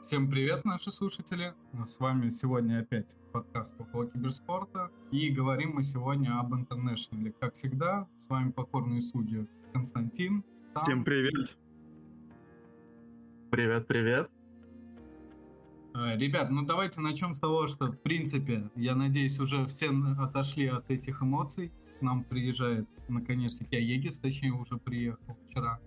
Всем привет, наши слушатели! С вами сегодня опять подкаст около киберспорта. И говорим мы сегодня об интернешнале. Как всегда, с вами покорный судья Константин. Там... Всем привет! Привет, привет! Э, ребят, ну давайте начнем с того, что, в принципе, я надеюсь, уже все отошли от этих эмоций. К нам приезжает, наконец-таки, Аегис, точнее, уже приехал вчера.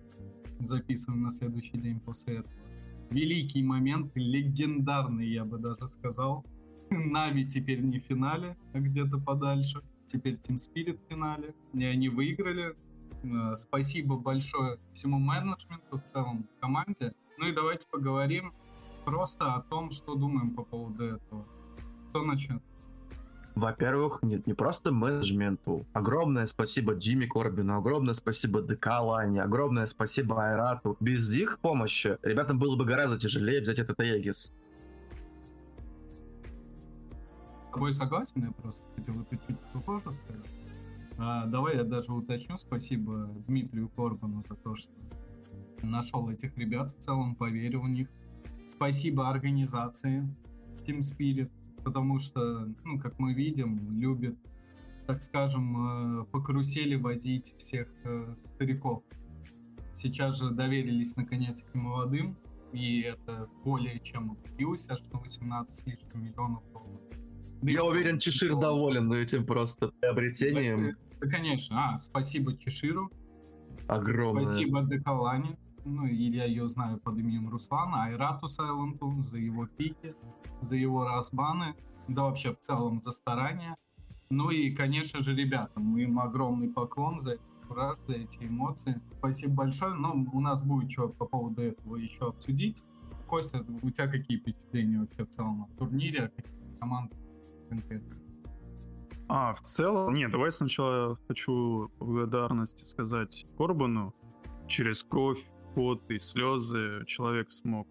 Записываем на следующий день после этого великий момент, легендарный, я бы даже сказал. Нави теперь не в финале, а где-то подальше. Теперь Team Spirit в финале. И они выиграли. Э, спасибо большое всему менеджменту, в целом команде. Ну и давайте поговорим просто о том, что думаем по поводу этого. Кто начнет? Во-первых, нет, не просто менеджменту. Огромное спасибо Джимми Корбину, огромное спасибо ДК Лане, огромное спасибо Айрату. Без их помощи ребятам было бы гораздо тяжелее взять этот Эгис. С тобой согласен, я просто хотел это чуть попозже сказать. А, давай я даже уточню. Спасибо Дмитрию Корбану за то, что нашел этих ребят, в целом поверил в них. Спасибо организации Team Spirit, потому что, ну, как мы видим, любит, так скажем, э, по карусели возить всех э, стариков. Сейчас же доверились наконец к молодым, и это более чем удалилось, аж на 18 с лишним миллионов долларов. Да Я уверен, Чешир доволен этим просто приобретением. Да, конечно. А, спасибо Чеширу. Огромное. Спасибо Декалане. Ну, или я ее знаю под именем Руслана, Айрату Сайленту за его пики за его разбаны, да вообще в целом за старания. Ну и, конечно же, ребятам, им огромный поклон за этот кураж, за эти эмоции. Спасибо большое. Но у нас будет что по поводу этого еще обсудить. Костя, у тебя какие впечатления вообще в целом о турнире, какие команды конкретно? А, в целом, нет, давай сначала хочу благодарность сказать Корбану. Через кровь, пот и слезы человек смог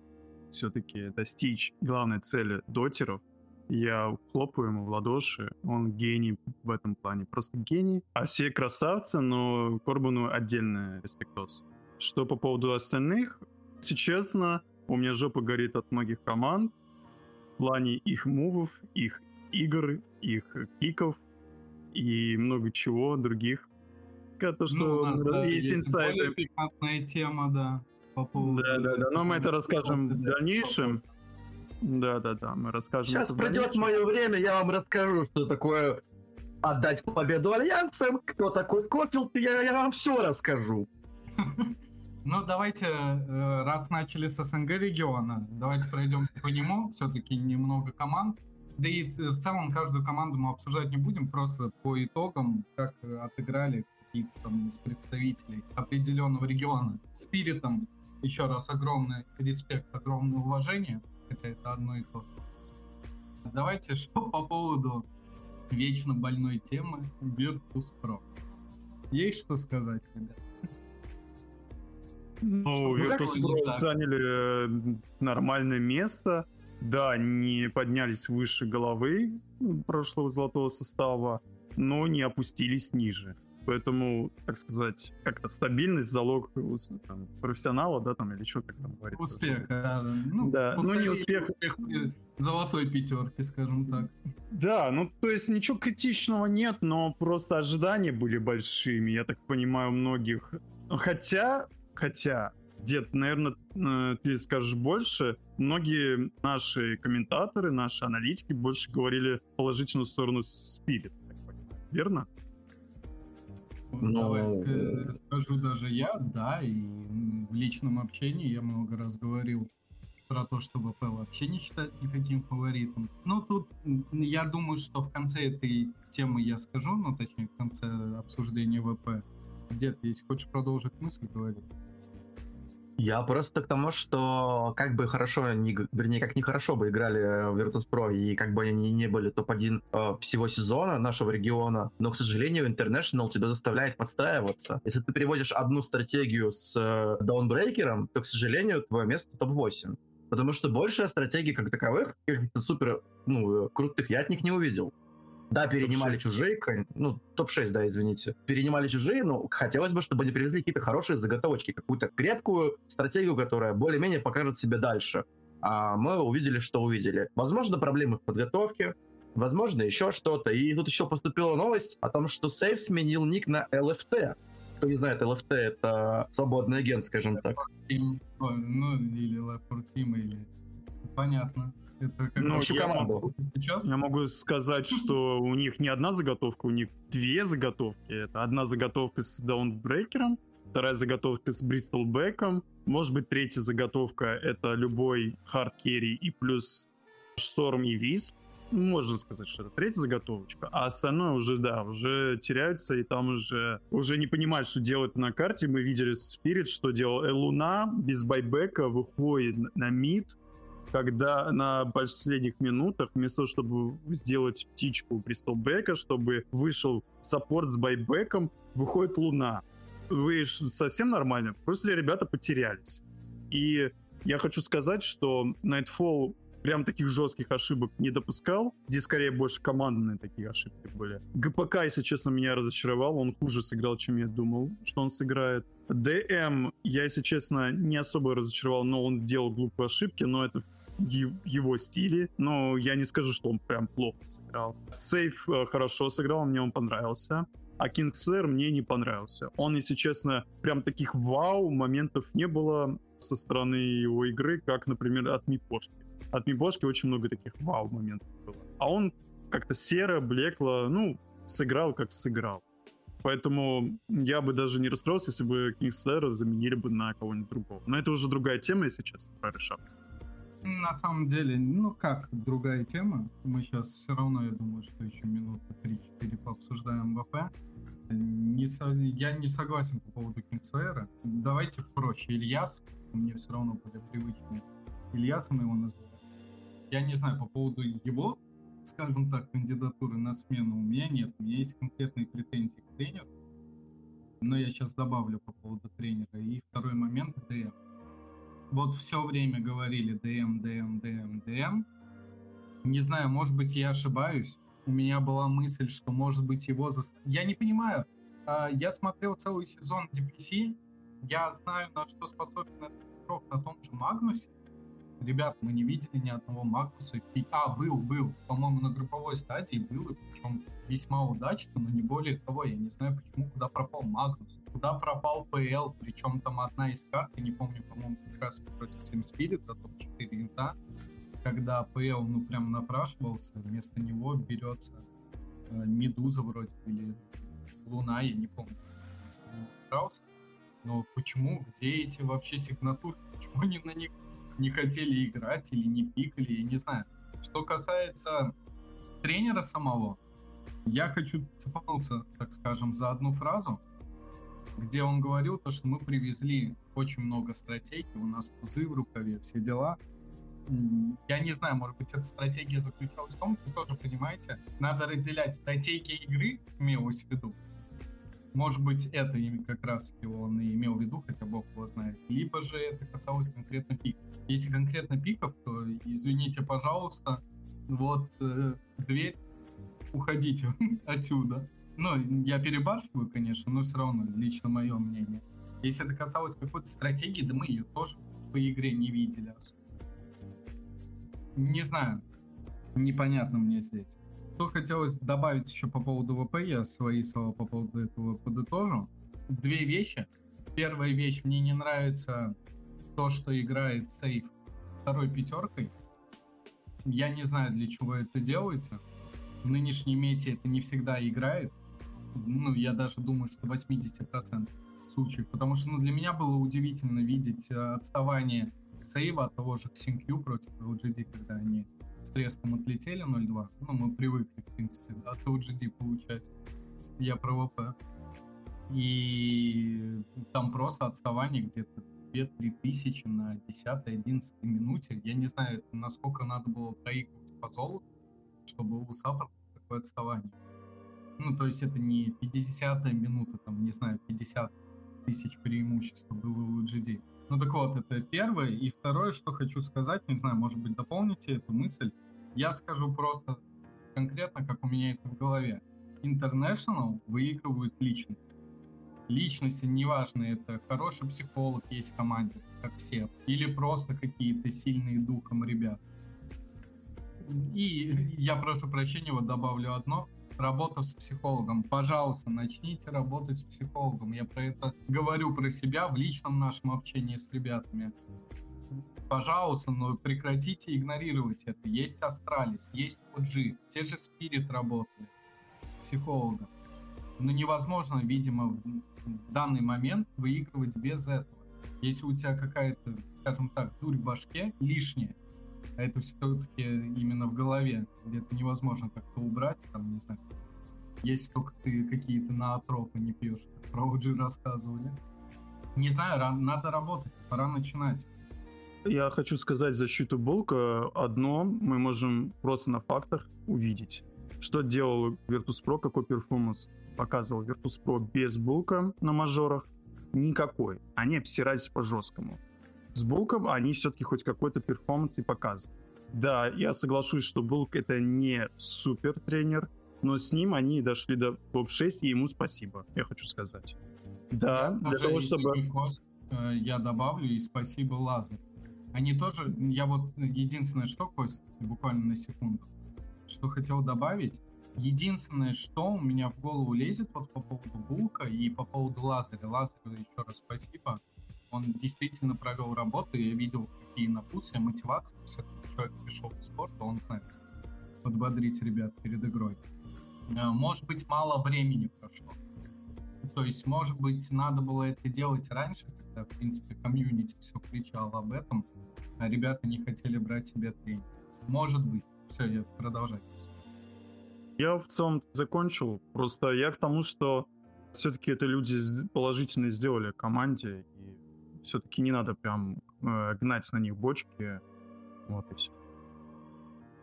все-таки достичь главной цели дотеров, я хлопаю ему в ладоши, он гений в этом плане, просто гений. А все красавцы, но Корбану отдельный респектос. Что по поводу остальных, если честно, у меня жопа горит от многих команд в плане их мувов, их игр, их киков и много чего других. То, что ну, у нас, да, есть инсайды. Более тема, да по поводу... Да, да, да, но мы это расскажем в дальнейшем. Да, да, да, мы расскажем. Сейчас придет мое время, я вам расскажу, что такое отдать победу альянсам, кто такой Скофилд, я, я вам все расскажу. Ну, давайте, э, раз начали с СНГ региона, давайте пройдемся по нему. Все-таки немного команд. Да и в целом каждую команду мы обсуждать не будем, просто по итогам, как отыграли какие-то там из представителей определенного региона. Спиритом еще раз огромный респект, огромное уважение, хотя это одно и то же. Давайте, что по поводу вечно больной темы Virtus Pro. Есть что сказать, ребят? Ну, Virtus Pro заняли э, нормальное место. Да, не поднялись выше головы прошлого золотого состава, но не опустились ниже. Поэтому, так сказать, как-то стабильность залог там, профессионала, да, там, или что как там говорится. Успех, да. Ну, да, ну не успех. успех золотой пятерки, скажем так. Да, ну то есть ничего критичного нет, но просто ожидания были большими, я так понимаю, многих. Хотя, хотя, Дед, наверное, э, ты скажешь больше. Многие наши комментаторы, наши аналитики больше говорили положительную сторону Spirit, верно? Но... Давай скажу даже я, да, и в личном общении я много раз говорил про то, что ВП вообще не считать никаким фаворитом. Ну, тут я думаю, что в конце этой темы я скажу, ну, точнее, в конце обсуждения ВП. Дед, если хочешь продолжить мысль, говорить. Я просто к тому, что как бы хорошо, не, вернее, как нехорошо бы играли в Virtus.pro, и как бы они не были топ-1 э, всего сезона нашего региона, но, к сожалению, International тебя заставляет подстраиваться. Если ты переводишь одну стратегию с э, даунбрейкером, то, к сожалению, твое место топ-8. Потому что больше стратегий как таковых, каких-то супер ну, э, крутых, я от них не увидел. Да, перенимали чужие, ну, топ-6, да, извините. Перенимали чужие, но хотелось бы, чтобы они привезли какие-то хорошие заготовочки, какую-то крепкую стратегию, которая более-менее покажет себе дальше. а мы увидели, что увидели. Возможно, проблемы в подготовке, возможно, еще что-то. И тут еще поступила новость о том, что Сейф сменил ник на LFT. Кто не знает, LFT — это свободный агент, скажем так. Team, ой, ну, или Left 4 Team, или... Понятно. Это как Ну, всю я команду. сейчас. Я могу сказать, что у них не одна заготовка, у них две заготовки. Это одна заготовка с Даунбрейкером, вторая заготовка с Бристол Бэком. Может быть, третья заготовка — это любой хард керри и плюс Шторм и Висп. Можно сказать, что это третья заготовочка. А остальное уже, да, уже теряются, и там уже, уже не понимают, что делать на карте. Мы видели Спирит, что делал Луна без байбека выходит на мид, когда на последних минутах, вместо того, чтобы сделать птичку у Бристлбэка, чтобы вышел support с байбеком, выходит Луна. Вы совсем нормально? Просто ребята потерялись. И я хочу сказать, что Nightfall прям таких жестких ошибок не допускал, где скорее больше командные такие ошибки были. ГПК, если честно, меня разочаровал, он хуже сыграл, чем я думал, что он сыграет. ДМ, я, если честно, не особо разочаровал, но он делал глупые ошибки, но это его стиле, но я не скажу, что он прям плохо сыграл. Сейф э, хорошо сыграл, мне он понравился. А Кингслэр мне не понравился. Он, если честно, прям таких вау моментов не было со стороны его игры, как, например, от Мипошки. От Мипошки очень много таких вау моментов было. А он как-то серо, блекло, ну, сыграл как сыграл. Поэтому я бы даже не расстроился, если бы Кингслэра заменили бы на кого-нибудь другого. Но это уже другая тема, если честно, про решал. На самом деле, ну как, другая тема. Мы сейчас все равно, я думаю, что еще минуты 3-4 пообсуждаем ВП. Не Я не согласен по поводу Кингсвейра. Давайте проще. Ильяс, мне все равно более привычный. Ильясом его называют. Я не знаю, по поводу его, скажем так, кандидатуры на смену у меня нет. У меня есть конкретные претензии к тренеру. Но я сейчас добавлю по поводу тренера. И второй момент — ДМ вот все время говорили ДМ, ДМ, ДМ, ДМ. Не знаю, может быть, я ошибаюсь. У меня была мысль, что, может быть, его... зас- Я не понимаю. А, Я смотрел целый сезон DPC. Я знаю, на что способен этот игрок на том же Магнусе. Ребят, мы не видели ни одного Магнуса. И- А, был, был. По-моему, на групповой стадии был, и причем весьма удачно, но не более того. Я не знаю, почему, куда пропал Магнус. Куда пропал PL, причем там одна из карт, я не помню, по-моему, как раз против Team Spirit за топ-4 инта, когда ПЛ, ну, прям напрашивался, вместо него берется э, Медуза вроде, или Луна, я не помню, брался. Но почему, где эти вообще сигнатуры? Почему они на них не хотели играть или не пикали, я не знаю. Что касается тренера самого, я хочу цепануться, так скажем, за одну фразу, где он говорил то, что мы привезли очень много стратегий, у нас тузы в рукаве, все дела. Я не знаю, может быть, эта стратегия заключалась в том, вы тоже понимаете, надо разделять стратегии игры, имелось в виду. Может быть, это как раз он и имел в виду, хотя бог его знает. Либо же это касалось конкретно пиков. Если конкретно пиков, то, извините, пожалуйста, вот э, дверь, уходите отсюда. Ну, я перебарщиваю, конечно, но все равно, лично мое мнение. Если это касалось какой-то стратегии, да мы ее тоже по игре не видели. Не знаю, непонятно мне здесь. Что хотелось добавить еще по поводу ВП, я свои слова по поводу этого подытожу. Две вещи. Первая вещь, мне не нравится то, что играет сейф второй пятеркой. Я не знаю, для чего это делается. В нынешней мете это не всегда играет. Ну, я даже думаю, что 80% случаев. Потому что ну, для меня было удивительно видеть э, отставание сейва от того же Xinq против LGD, когда они с треском отлетели 0-2. Ну, мы привыкли, в принципе, от LGD получать. Я про ВП. И там просто отставание где-то 2-3 тысячи на 10-11 минуте. Я не знаю, насколько надо было проигрывать по золоту, чтобы у саппорта такое отставание. Ну, то есть это не 50 минута, там, не знаю, 50 тысяч преимущества было у GD. Ну так вот, это первое. И второе, что хочу сказать, не знаю, может быть, дополните эту мысль. Я скажу просто конкретно, как у меня это в голове. International выигрывают личность. личности, неважно, это хороший психолог есть в команде, как все, или просто какие-то сильные духом ребят. И я прошу прощения, вот добавлю одно. Работа с психологом. Пожалуйста, начните работать с психологом. Я про это говорю про себя в личном нашем общении с ребятами. Пожалуйста, но прекратите игнорировать это. Есть Астралис, есть OG, те же Спирит работали с психологом. Но невозможно, видимо, в данный момент выигрывать без этого. Если у тебя какая-то, скажем так, дурь в башке лишняя, а это все-таки именно в голове, где-то невозможно как-то убрать, там, не знаю, если только ты какие-то наотропы не пьешь, как про OG рассказывали. Не знаю, надо работать, пора начинать. Я хочу сказать защиту Булка. Одно мы можем просто на фактах увидеть. Что делал Virtus.pro, какой перформанс показывал Virtus.pro без Булка на мажорах? Никакой. Они обсирались по жесткому. С Булком они все-таки хоть какой-то перформанс и показывают. Да, я соглашусь, что Булк это не супер тренер, но с ним они дошли до топ-6, и ему спасибо, я хочу сказать. Да, для того, чтобы... Кост, э, я добавлю, и спасибо Лазарь. Они тоже, я вот единственное, что, Кость, буквально на секунду, что хотел добавить, единственное, что у меня в голову лезет вот по поводу Булка и по поводу Лазаря. Лазарю еще раз спасибо. Он действительно провел работу, я видел, какие напутствия, мотивации. Все-таки человек пришел в спорт, он знает, подбодрить ребят перед игрой. Э, может быть, мало времени прошло. То есть, может быть, надо было это делать раньше, когда, в принципе, комьюнити все кричало об этом, а ребята не хотели брать себе тренинг. Может быть. Все, я продолжаю. Я в целом закончил. Просто я к тому, что все-таки это люди положительно сделали команде, все-таки не надо прям э, гнать на них бочки. Вот и все.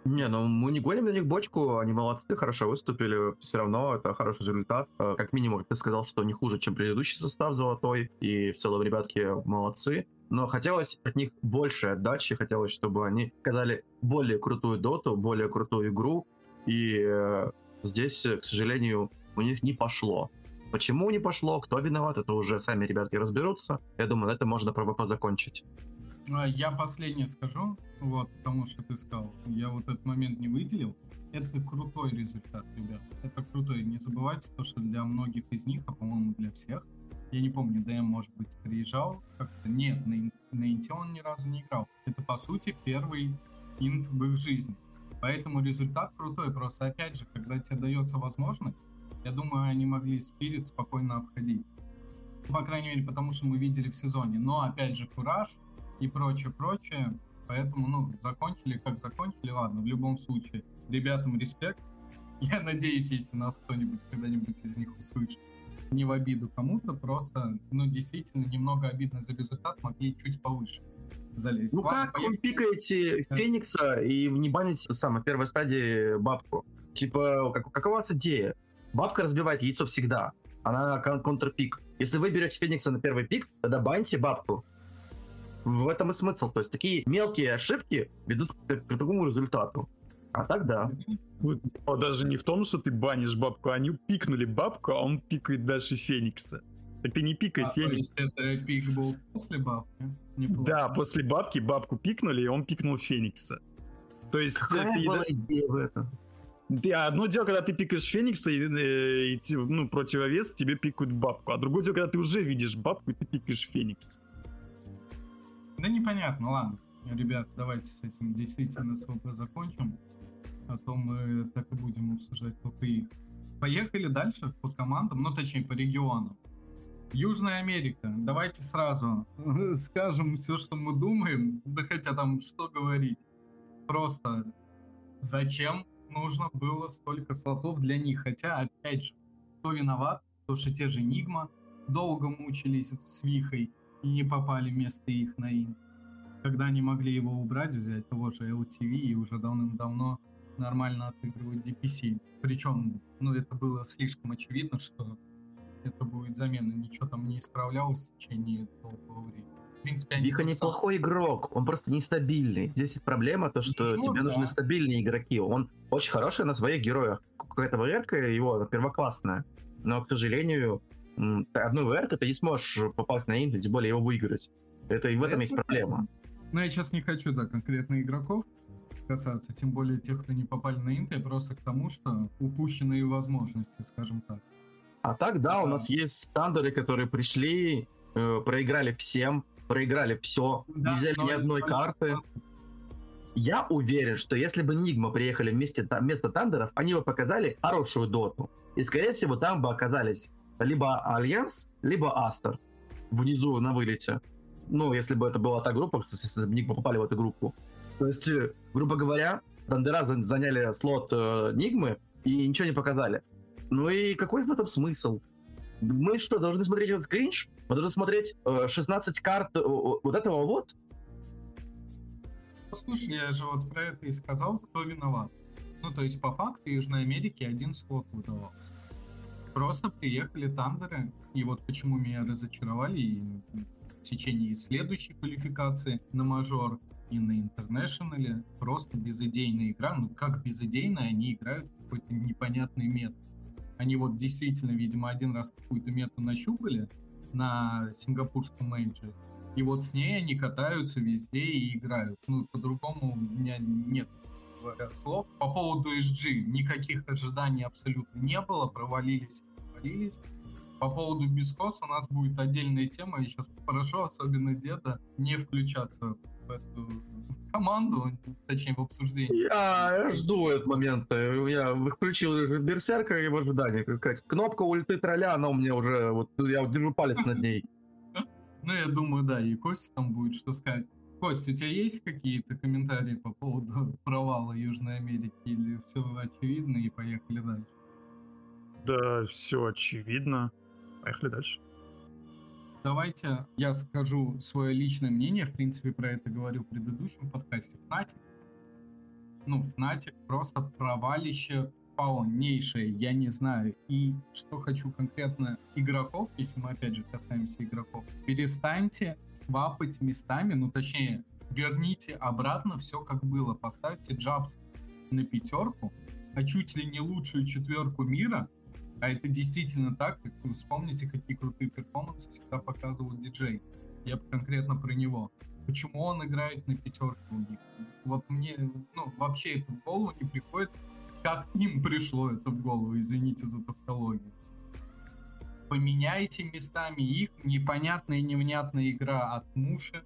Не, ну мы не гоним на них бочку, они молодцы, хорошо выступили, все равно это хороший результат. Э, как минимум, ты сказал, что не хуже, чем предыдущий состав золотой, и в целом ребятки молодцы. Но хотелось от них больше отдачи, хотелось, чтобы они показали более крутую доту, более крутую игру, и э, здесь, к сожалению, у них не пошло. Почему не пошло, кто виноват, это уже сами ребятки разберутся. Я думаю, на этом можно про закончить. А, я последнее скажу, вот, потому что ты сказал, я вот этот момент не выделил. Это крутой результат, ребят. Это крутой. Не забывайте то, что для многих из них, а по-моему для всех, я не помню, ДМ, может быть, приезжал как-то. Нет, на, на Инте он ни разу не играл. Это, по сути, первый инт в их жизни. Поэтому результат крутой. Просто, опять же, когда тебе дается возможность, я думаю, они могли Спирит спокойно обходить. По крайней мере, потому что мы видели в сезоне. Но, опять же, кураж, и прочее, прочее. Поэтому, ну, закончили как закончили, ладно, в любом случае. Ребятам респект. Я надеюсь, если нас кто-нибудь когда-нибудь из них услышит. Не в обиду кому-то, просто, ну, действительно, немного обидно за результат, могли чуть повыше залезть. Ну Ладно, как поехали. вы пикаете Феникса и не баните самой первой стадии бабку? Типа, как, какова у вас идея? Бабка разбивает яйцо всегда. Она кон- контрпик. Если вы берете Феникса на первый пик, тогда баньте бабку. В этом и смысл. То есть такие мелкие ошибки ведут к, к такому результату. А так да. Вот, а даже не в том, что ты банишь бабку, они пикнули бабку, а он пикает дальше Феникса. Так ты не пикай а, Феникс. То есть это пик был после бабки? Неплохо. Да, после бабки бабку пикнули, и он пикнул Феникса. То есть... Какая это, была идея в этом? Да, одно дело, когда ты пикаешь Феникса, и, и, и ну, противовес тебе пикают бабку. А другое дело, когда ты уже видишь бабку, и ты пикаешь Феникс. Да непонятно, ладно. Ребят, давайте с этим действительно с ВП закончим. А то мы так и будем обсуждать их. Поехали дальше по командам, ну точнее по регионам. Южная Америка. Давайте сразу скажем все, что мы думаем. Да хотя там что говорить. Просто зачем нужно было столько слотов для них? Хотя, опять же, кто виноват? То, что те же Нигма долго мучились с Вихой и не попали вместо их на ин. Когда они могли его убрать, взять того же LTV и уже давным-давно нормально отыгрывать DPC. Причем, ну, это было слишком очевидно, что это будет замена. Ничего там не исправлялось в течение долгого времени. Принципе, Виха неплохой игрок, он просто нестабильный. Здесь проблема то, что ну, тебе да. нужны стабильные игроки. Он очень хороший на своих героях. Какая-то ВРка его первоклассная. Но, к сожалению, одной ВР ты не сможешь попасть на инт, тем более его выиграть. Это и в этом есть проблема. Но я сейчас не хочу, да, конкретно игроков касаться, тем более тех, кто не попали на инт, я просто к тому, что упущенные возможности, скажем так. А так, да, да. у нас есть Тандеры, которые пришли, э, проиграли всем, проиграли все, да, не взяли ни одной карты. Я уверен, что если бы Нигма приехали вместе, вместо Тандеров, они бы показали хорошую доту. И, скорее всего, там бы оказались либо Альянс, либо Астер внизу на вылете. Ну, если бы это была та группа, если бы Нигма попали в эту группу. То есть, э, грубо говоря, Тандера заняли слот э, Нигмы и ничего не показали. Ну и какой в этом смысл? Мы что, должны смотреть этот кринж? Мы должны смотреть э, 16 карт э, вот этого вот? Слушай, я же вот про это и сказал, кто виноват. Ну, то есть, по факту, Южной Америке один слот выдавался. Просто приехали тандеры, и вот почему меня разочаровали и в течение следующей квалификации на мажор и на интернешнале просто безыдейная игра. Ну, как безыдейная, они играют какой-то непонятный метод. Они вот действительно, видимо, один раз какую-то мету нащупали на сингапурском мейджоре, и вот с ней они катаются везде и играют. Ну, по-другому у меня нет слов. По поводу SG никаких ожиданий абсолютно не было, провалились, провалились. По поводу beastcoast у нас будет отдельная тема. Я сейчас попрошу, особенно деда, не включаться в эту команду, точнее в обсуждение. Я жду этот момент. Я включил Берсерка и в ожидании, так сказать. Кнопка ульты тролля, она у меня уже, вот я держу палец над ней. Ну, я думаю, да, и Костя там будет что сказать. Кость, у тебя есть какие-то комментарии по поводу провала Южной Америки или все очевидно и поехали дальше? Да, все очевидно. Поехали дальше. Давайте я скажу свое личное мнение. В принципе, про это говорил в предыдущем подкасте. Фнатик. Ну, Фнатик просто провалище полнейшее, я не знаю. И что хочу конкретно игроков, если мы опять же касаемся игроков, перестаньте свапать местами, ну точнее, верните обратно все как было. Поставьте Джабс на пятерку, а чуть ли не лучшую четверку мира, а это действительно так, вспомните, какие крутые перформансы всегда показывал диджей. Я конкретно про него. Почему он играет на пятерку у них? Вот мне, ну, вообще это в голову не приходит, как им пришло это в голову, извините за тавтологию. Поменяйте местами их, непонятная и невнятная игра от Муши,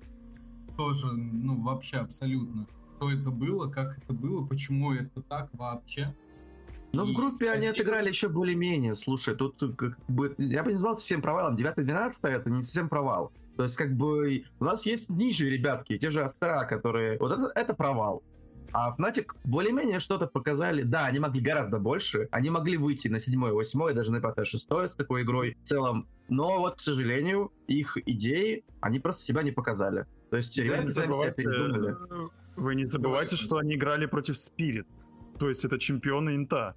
тоже, ну, вообще абсолютно. Что это было, как это было, почему это так вообще. Ну, в группе спасибо. они отыграли еще более-менее. Слушай, тут как бы, я бы не назвал совсем провалом. 9-12 это не совсем провал. То есть, как бы, у нас есть ниже ребятки, те же Астра, которые... Вот это, это провал. А Fnatic более-менее что-то показали. Да, они могли гораздо больше. Они могли выйти на 7 8 даже на 5 6 с такой игрой в целом. Но вот, к сожалению, их идеи, они просто себя не показали. То есть ребята сами себя передумали. Вы не забывайте, что они играли против Spirit. То есть это чемпионы Инта.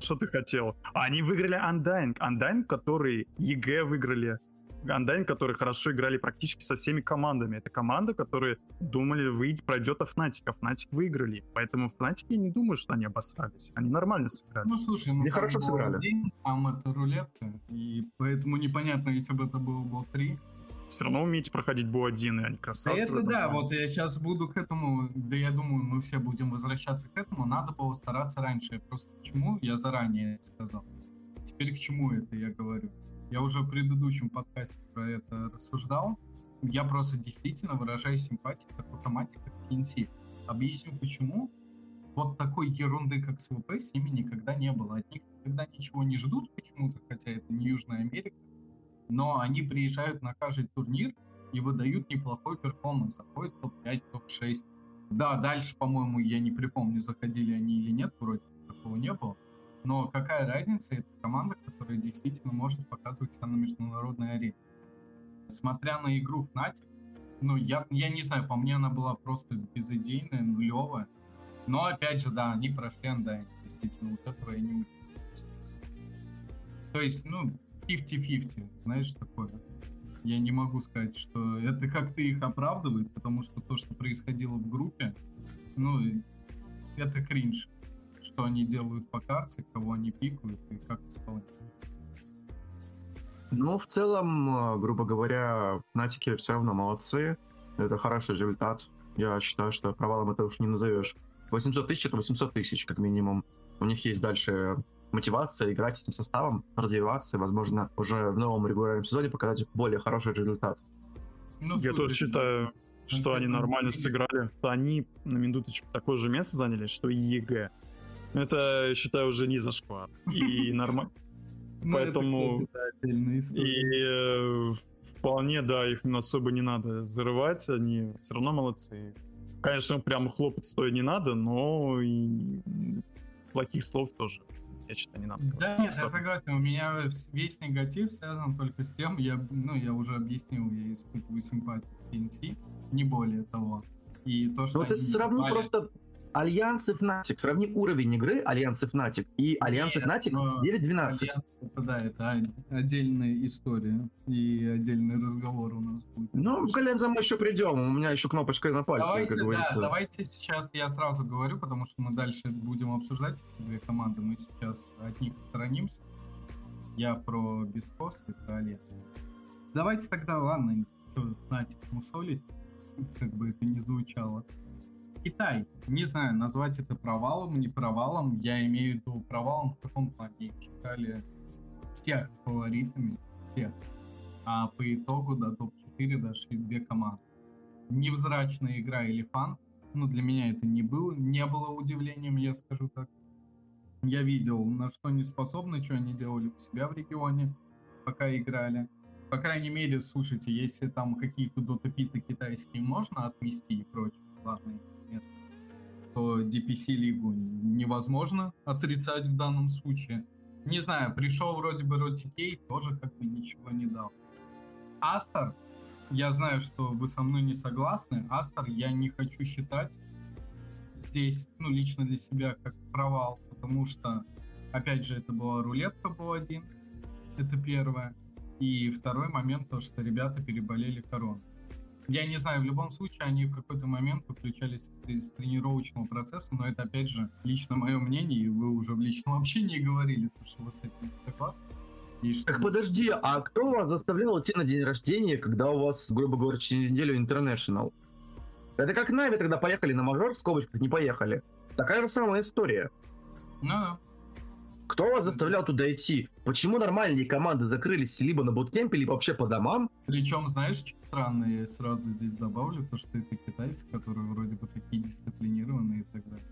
Что ты хотел? Они выиграли Undying. Undying, который EG выиграли. Undying, которые хорошо играли практически со всеми командами. Это команда, которые думали, выйти, пройдет Fnatic, а Fnatic выиграли. Поэтому Fnatic я не думаю, что они обосрались. Они нормально сыграли. Ну, слушай, ну, хорошо сыграли. День, там это рулетка, и поэтому непонятно, если бы это было bo 3 все равно умеете проходить Бо-1, и они красавцы. Это да, вот я сейчас буду к этому, да я думаю, мы все будем возвращаться к этому, надо было стараться раньше. Просто почему я заранее сказал. Теперь к чему это я говорю? Я уже в предыдущем подкасте про это рассуждал. Я просто действительно выражаю симпатию к автоматике к TNC. Объясню почему. Вот такой ерунды, как СВП, с ними никогда не было. От них никогда ничего не ждут почему-то, хотя это не Южная Америка. Но они приезжают на каждый турнир и выдают неплохой перформанс. Заходит топ-5, топ-6. Да, дальше, по-моему, я не припомню, заходили они или нет, вроде такого не было. Но какая разница, это команда, которая действительно может показывать себя на международной арене. Смотря на игру Fnatic, ну, я, я не знаю, по мне она была просто безыдейная, нулевая. Но, опять же, да, они прошли Undying, действительно, вот этого я не могу То есть, ну, 50-50, знаешь, такое. Я не могу сказать, что это как-то их оправдывает, потому что то, что происходило в группе, ну, это кринж что они делают по карте, кого они пикают и как исполняют. Ну, в целом, э, грубо говоря, Натики все равно молодцы. Это хороший результат. Я считаю, что провалом это уж не назовешь. 800 тысяч — это 800 тысяч, как минимум. У них есть дальше мотивация играть этим составом, развиваться и, возможно, уже в новом регулярном сезоне показать более хороший результат. Ну, Я тоже считаю, что они нормально сыграли. Они на минуточку такое же место заняли, что и EG. Это, считаю, уже не зашквар. И нормально. Ну, Поэтому... И э, вполне, да, их особо не надо зарывать, они все равно молодцы. Конечно, прям хлопать стоя не надо, но и плохих слов тоже я считаю, не надо. Да, нет, я согласен. У меня весь негатив связан только с тем, я, ну, я уже объяснил, я испытываю симпатию к TNC, не более того. И то, что ну, ты сравни попали... просто Альянс и Fnatic. Сравни уровень игры Альянс и Fnatic и Альянс и Fnatic 9-12. Это, да, это отдельная история и отдельный разговор у нас будет. Ну, к Альянсам мы еще придем, у меня еще кнопочка на пальце, давайте, как говорится. Да, давайте сейчас я сразу говорю, потому что мы дальше будем обсуждать эти две команды. Мы сейчас от них сторонимся. Я про beastcoast и про Альянс. Давайте тогда, ладно, что, Fnatic мусолить, как бы это ни звучало. Китай. Не знаю, назвать это провалом, не провалом. Я имею в виду провалом в каком плане. Их считали всех фаворитами, всех. А по итогу до топ-4 дошли две команды. Невзрачная игра Элефант. Ну, для меня это не было, не было удивлением, я скажу так. Я видел, на что они способны, что они делали у себя в регионе, пока играли. По крайней мере, слушайте, если там какие-то дотопиты китайские можно отмести и прочее, ладно, место, то DPC-лигу невозможно отрицать в данном случае. Не знаю, пришел вроде бы Ротикей, тоже как бы ничего не дал. Астер, я знаю, что вы со мной не согласны. Астер я не хочу считать здесь, ну, лично для себя, как провал, потому что, опять же, это была рулетка был один, это первое. И второй момент, то, что ребята переболели короной. Я не знаю, в любом случае они в какой-то момент выключались из тренировочного процесса, но это, опять же, лично мое мнение, и вы уже в личном общении говорили, что вы с этим не согласны. И что... Так подожди, а кто вас заставлял идти на день рождения, когда у вас, грубо говоря, через неделю интернешнл? Это как Нави тогда поехали на мажор, в скобочках не поехали. Такая же самая история. Ну да. Кто вас заставлял туда идти? Почему нормальные команды закрылись либо на буткемпе, либо вообще по домам? Причем, знаешь, что странно, я сразу здесь добавлю, то, что это китайцы, которые вроде бы такие дисциплинированные и так далее.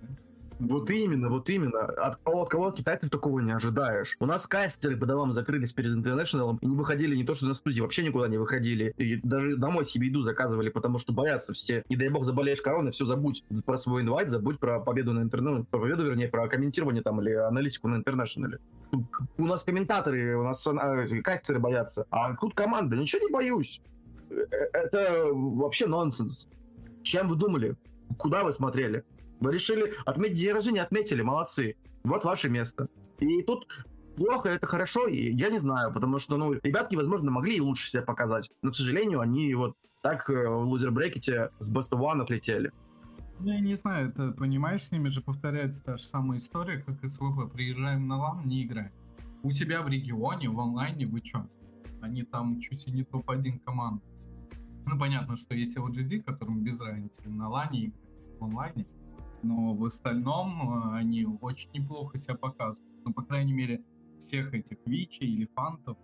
Вот именно, вот именно. От кого, от кого китайцев такого не ожидаешь. У нас кастеры по домам закрылись перед интернешналом и не выходили не то что на студии, вообще никуда не выходили. И даже домой себе еду заказывали, потому что боятся все. Не дай бог заболеешь короной, все забудь про свой инвайт, забудь про победу на инте, про победу, вернее, про комментирование там или аналитику на интернешнале. У нас комментаторы, у нас а, кастеры боятся. А тут команда, ничего не боюсь. Э, это вообще нонсенс. Чем вы думали? Куда вы смотрели? Вы решили отметить день рождения, отметили, молодцы. Вот ваше место. И тут плохо это хорошо, я не знаю, потому что, ну, ребятки, возможно, могли и лучше себя показать, но, к сожалению, они вот так э, в лузер-брекете с Best of One отлетели. Ну, я не знаю, это, понимаешь, с ними же повторяется та же самая история, как и СВП. Приезжаем на лам, не играем. У себя в регионе, в онлайне, вы чё? Они там чуть ли не топ-1 команда. Ну, понятно, что есть LGD, которым без разницы на лане играть в онлайне, но в остальном э, они очень неплохо себя показывают. Ну, по крайней мере, всех этих Вичи, Элефантов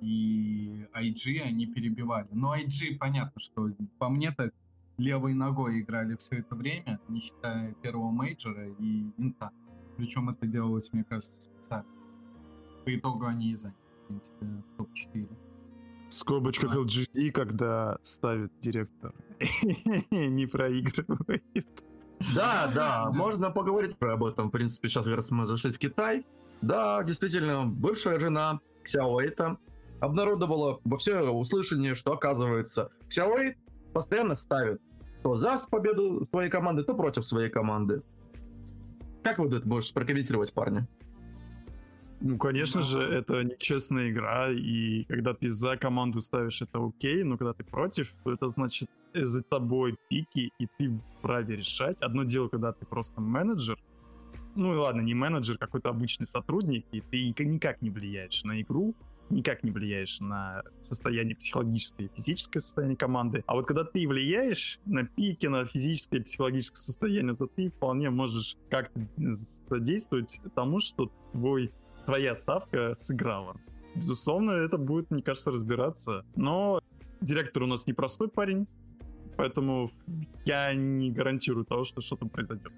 и IG они перебивали. Но IG, понятно, что по мне так левой ногой играли все это время, не считая первого мейджора и инта. Причем это делалось, мне кажется, специально. По итогу они и заняли, в принципе, топ-4. Скобочка. LGD, когда ставит директор, не проигрывает. Да, да, можно поговорить об этом. В принципе, сейчас раз мы зашли в Китай. Да, действительно, бывшая жена Xiaowei обнародовала во все услышание, что оказывается Xiaowei постоянно ставит то за победу своей команды, то против своей команды. Как вы это можете прокомментировать, парни? Ну, конечно же, это нечестная игра, и когда ты за команду ставишь, это окей, но когда ты против, то это значит за тобой пики, и ты вправе решать. Одно дело, когда ты просто менеджер, ну и ладно, не менеджер, какой-то обычный сотрудник, и ты никак не влияешь на игру, никак не влияешь на состояние психологическое и физическое состояние команды. А вот когда ты влияешь на пике на физическое и психологическое состояние, то ты вполне можешь как-то содействовать тому, что твой, твоя ставка сыграла. Безусловно, это будет, мне кажется, разбираться. Но директор у нас непростой парень, поэтому я не гарантирую того, что что-то произойдет.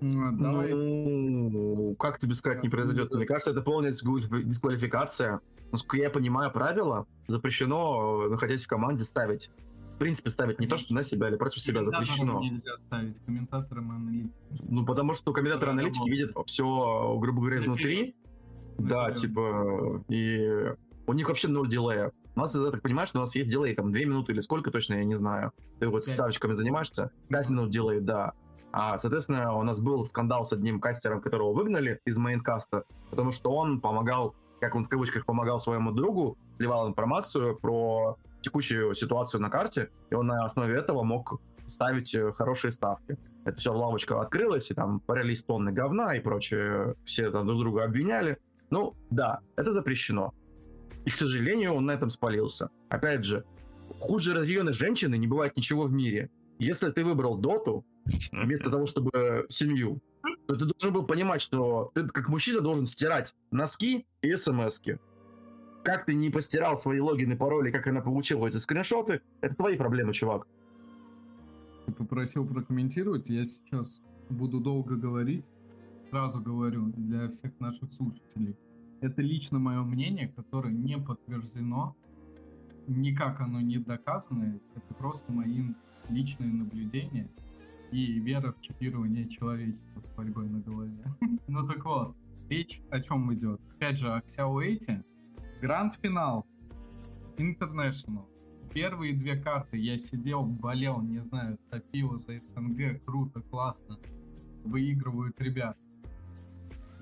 Ну, давай. Ну, как тебе сказать, не произойдет? Мне кажется, это полная дисквалификация. Насколько я понимаю правила, запрещено, находясь в команде, ставить. В принципе, ставить не то, что на себя или против себя запрещено. нельзя ставить, комментаторам и аналитикам. Ну, потому что комментаторы и аналитики видят все, грубо говоря, изнутри. Да, типа, и у них вообще ноль дилея. У нас, я так понимаю, что у нас есть дилей, там, 2 минуты или сколько точно, я не знаю. Ты вот с ставочками занимаешься? 5 минут delay, да. А, соответственно, у нас был скандал с одним кастером, которого выгнали из мейнкаста, потому что он помогал, как он в кавычках помогал своему другу, сливал информацию про текущую ситуацию на карте, и он на основе этого мог ставить э, хорошие ставки. Это все лавочка открылась, и там полились тонны говна и прочее, все там друг друга обвиняли. Ну, да, это запрещено. И, к сожалению, он на этом спалился. Опять же, хуже разъяренной женщины не бывает ничего в мире. Если ты выбрал доту, вместо того, чтобы семью, то ты должен был понимать, что ты как мужчина должен стирать носки и смски. Как ты не постирал свои логины, пароли, как она получила эти скриншоты, это твои проблемы, чувак. Ты попросил прокомментировать, я сейчас буду долго говорить. Сразу говорю для всех наших слушателей. Это лично мое мнение, которое не подтверждено, никак оно не доказано. Это просто мои личные наблюдения и вера в чипирование человечества с борьбой на голове. ну так вот, речь о чем идет? Опять же, о Xiao Гранд-финал International. Первые две карты я сидел, болел, не знаю, топил за СНГ, круто, классно. Выигрывают ребят.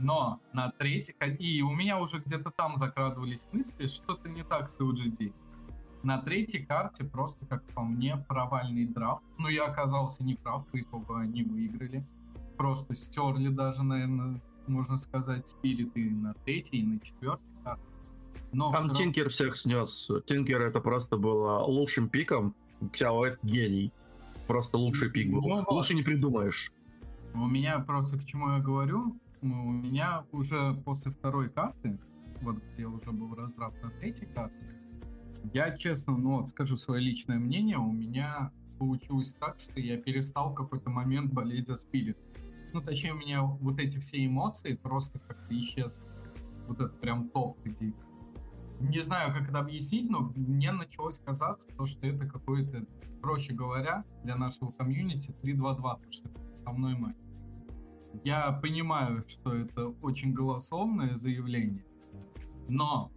Но на третьей... И у меня уже где-то там закрадывались мысли, что-то не так с LGD. На третьей карте просто, как по мне, провальный драфт. Но я оказался неправ, по итогу они выиграли. Просто стерли даже, наверное, можно сказать, спириты на третьей и на четвертой карте. Но Там Тинкер равно... всех снес. Тинкер это просто было лучшим пиком. Ксяо это гений. Просто лучший пик был. Ну, Лучше не придумаешь. У меня просто к чему я говорю, у меня уже после второй карты, вот где уже был раздрав на третьей карте, я честно, ну, вот скажу свое личное мнение, у меня получилось так, что я перестал в какой-то момент болеть за спирит. Ну, точнее, у меня вот эти все эмоции просто как-то исчезли. Вот это прям топ где Не знаю, как это объяснить, но мне началось казаться, то, что это какое-то, проще говоря, для нашего комьюнити 3-2-2, потому что это основной матч. Я понимаю, что это очень голословное заявление, но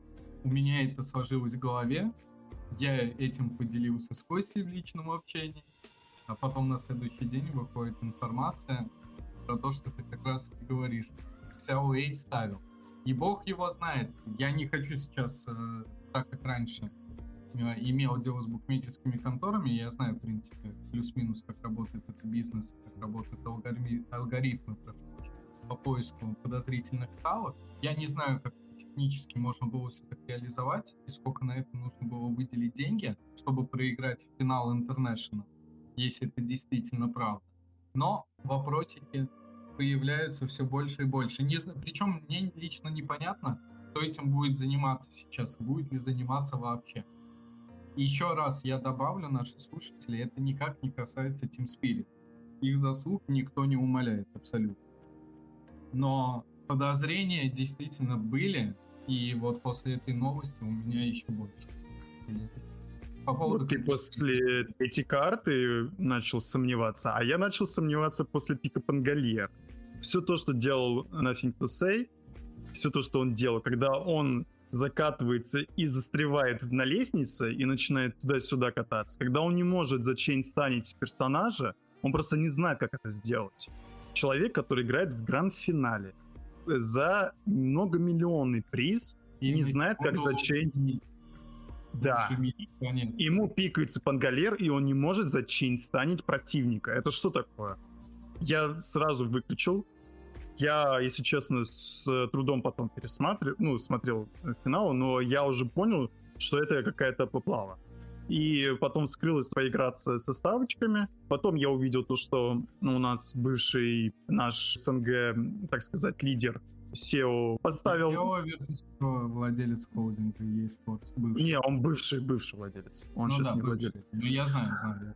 у меня это сложилось в голове, я этим поделился с Костей в личном общении, а потом на следующий день выходит информация про то, что ты как раз и говоришь. Xiao 8 ставил. И бог его знает. Я не хочу сейчас, э, так как раньше имел дело с букмекерскими конторами, я знаю, в принципе, плюс-минус, как работает этот бизнес, как работают алгоритмы, алгоритмы по поиску подозрительных ставок. Я не знаю, как технически можно было все это реализовать, и сколько на это нужно было выделить деньги, чтобы проиграть финал International, если это действительно правда. Но вопросики появляются все больше и больше. Не, причем мне лично непонятно, кто этим будет заниматься сейчас, будет ли заниматься вообще. Еще раз я добавлю, наши слушатели, это никак не касается Team Spirit. Их заслуг никто не умаляет абсолютно. Но подозрения действительно были, и вот после этой новости у меня еще больше. По поводу... Вот ты после этой карты начал сомневаться, а я начал сомневаться после пика Пангальер. Все то, что делал Nothing to Say, все то, что он делал, когда он закатывается и застревает на лестнице и начинает туда-сюда кататься, когда он не может зачейнстанить персонажа, он просто не знает, как это сделать. Человек, который играет в гранд-финале, за многомиллионный приз и не знает, как зачейнить. Да. Ему пикается Пангалер, и он не может зачейнстанить противника. Это что такое? Я сразу выключил Я, если честно, с трудом потом пересматривал, ну, смотрел финал, но я уже понял, что это какая-то поплава. И потом вскрылась поиграться со ставочками. Потом я увидел то, что ну, у нас бывший наш СНГ, так сказать, лидер SEO поставил... SEO Virtus.pro владелец холдинга eSports, бывший. Не, он бывший, бывший владелец. Он ну сейчас да, не бывший. владелец. Ну я знаю, знаю.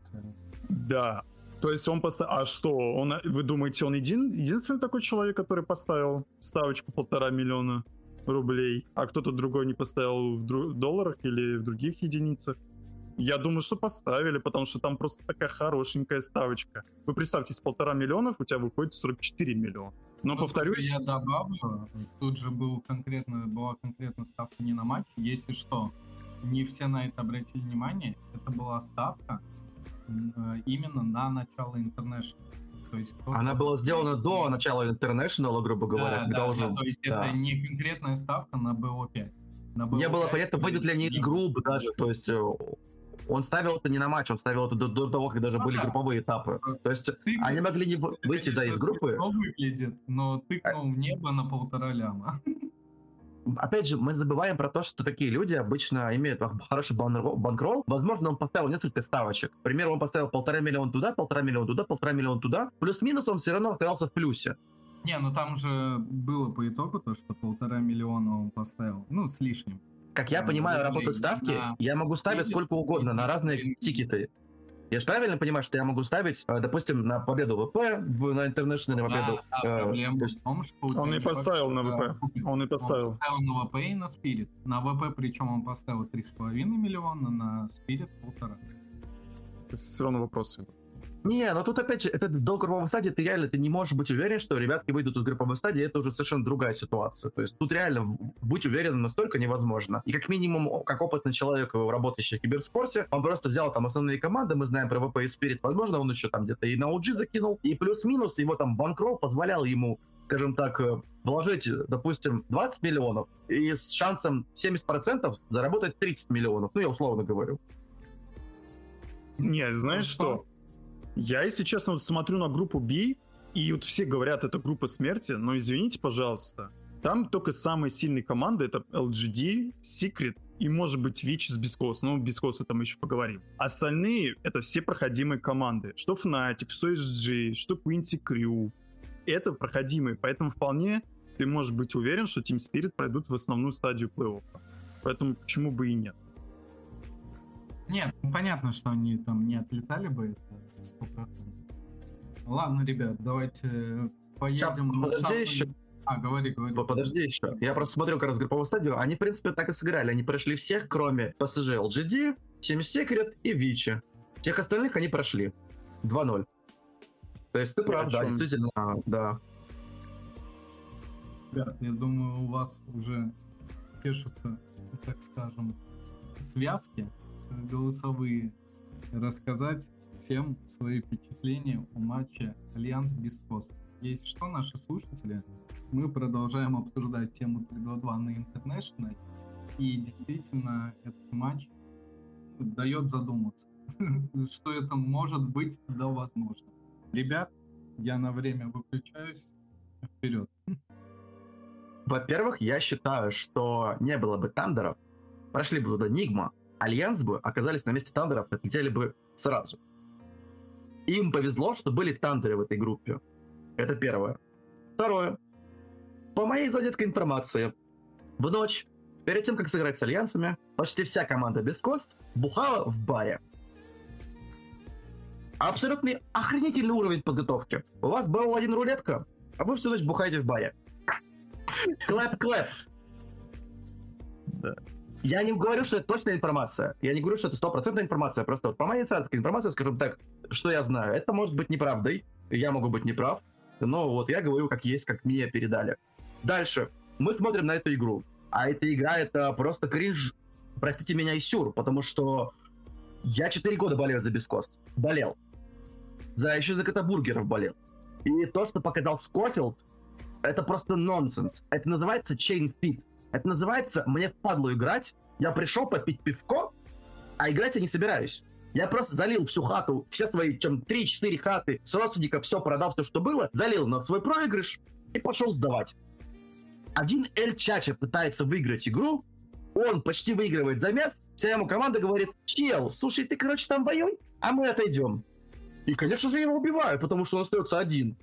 Да. То есть он поставил... А что, он, вы думаете, он един... единственный такой человек, который поставил ставочку полтора миллиона рублей, а кто-то другой не поставил в дру... долларах или в других единицах? Я думаю, что поставили, потому что там просто такая хорошенькая ставочка. Вы представьте, с полтора миллионов у тебя выходит 44 миллиона. Но Ну, повторюсь, я добавлю, тут же был конкретно, была конкретно ставка не на матч. Если что, не все на это обратили внимание, это была ставка именно на начало International. То есть кто Она была сделана до начала International, грубо говоря, Да, когда да, уже... да, то есть да. это не конкретная ставка на BO5. На Не было BO5 понятно, выйдет ли они из нет. групп даже, то есть э, он ставил это не на матч, он ставил это до, до того, как даже Ну были да. групповые этапы. То есть Ты, они могли не выйти да, конечно, из группы. выглядит, но тыкнул в небо на полтора ляма. Опять же, мы забываем про то, что такие люди обычно имеют хороший банкролл. Возможно, он поставил несколько ставочек. К примеру, он поставил полтора миллиона туда, полтора миллиона туда, полтора миллиона туда. Плюс-минус он все равно оказался в плюсе. Не, ну там же было по итогу то, что полтора миллиона он поставил. Ну, с лишним. Как я Да, понимаю, работают ставки, на я могу ставить сколько угодно на разные тикеты. Я же правильно понимаю, что я могу ставить, э, допустим, на победу ВП, в- на International, на победу... Да, да, э, проблема то есть- в том, что у Он не поставил на просто ВП. купить. Он и поставил. Он поставил на ВП и на Спирит. На ВП, причем он поставил 3,5 миллиона, на Спирит полтора. все равно вопросы. Не, но тут опять же, это до групповой стадии, ты реально ты не можешь быть уверен, что ребятки выйдут из групповой стадии, это уже совершенно другая ситуация. То есть тут реально быть уверенным настолько невозможно. И как минимум, как опытный человек, работающий в киберспорте, он просто взял там основные команды, мы знаем про ВП и Спирит, возможно, он еще там где-то и на OG закинул, и плюс-минус его там банкролл позволял ему скажем так, э, вложить, допустим, 20 миллионов и с шансом 70% заработать 30 миллионов. Ну, я условно говорю. Не, знаешь что? Я, если честно, вот смотрю на группу B, и вот все говорят, это группа смерти, но извините, пожалуйста, там только самые сильные команды, это LGD, Secret и, может быть, Vici с beastcoast. Ну, beastcoast'а там еще поговорим. Остальные — это все проходимые команды. Что Fnatic, что SG, что Quincy Crew. Это проходимые, поэтому вполне ты можешь быть уверен, что Team Spirit пройдут в основную стадию плей-оффа. Поэтому почему бы и нет? Нет, ну, понятно, что они там не отлетали бы, это 100%. Ладно, ребят, давайте поедем... на подожди самый- еще. А, говори, говори. Подожди еще. Я просто смотрю как раз групповую стадию. Они, в принципе, так и сыграли. Они прошли всех, кроме PSG, LGD, Team Secret и Вичи. Всех остальных они прошли. 2-0. То есть ты прав, да, действительно, да. Ребят, я думаю, у вас уже пишутся, так скажем, связки э, голосовые. Рассказать всем свои впечатления о матче Альянс beastcoast. Есть что, наши слушатели, мы продолжаем обсуждать тему 322 на International. И действительно, этот матч дает задуматься, что это может быть, да возможно. Ребят, я на время выключаюсь. Вперед. Во-первых, я считаю, что не было бы Тандеров, прошли бы туда Нигма, Альянс бы оказались на месте Тандеров, отлетели бы сразу. Им повезло, что были Тандеры в этой группе. Это первое. Второе. По моей инсайдерской информации, в ночь, перед тем, как сыграть с Альянсами, почти вся команда beastcoast бухала в баре. Абсолютный охренительный уровень подготовки. У вас bo один рулетка, а вы всю ночь бухаете в баре. Clap-clap. Да. Я не говорю, что это точная информация. Я не говорю, что это стопроцентная информация. Просто вот по моей инсайдерской информации, скажем так, что я знаю. Это может быть неправдой. Я могу быть неправ. Но вот я говорю, как есть, как мне передали. Дальше. Мы смотрим на эту игру. А эта игра это просто кринж. Простите меня и сюр, потому что я 4 года болею за Бескост. Болел. За еще за Катабургеров болел. И то, что показал Скофилд, это просто нонсенс. Это называется chain fit. Это называется «мне впадло играть, я пришел попить пивко, а играть я не собираюсь». Я просто залил всю хату, все свои, чем 3-4 хаты с родственников, все продал, все, что было, залил на свой проигрыш, и пошел сдавать. Один Эль Чача пытается выиграть игру, он почти выигрывает замес, вся ему команда говорит, чел, слушай, ты, короче, там воюй, а мы отойдем. И, конечно же, его убивают, потому что он остается один.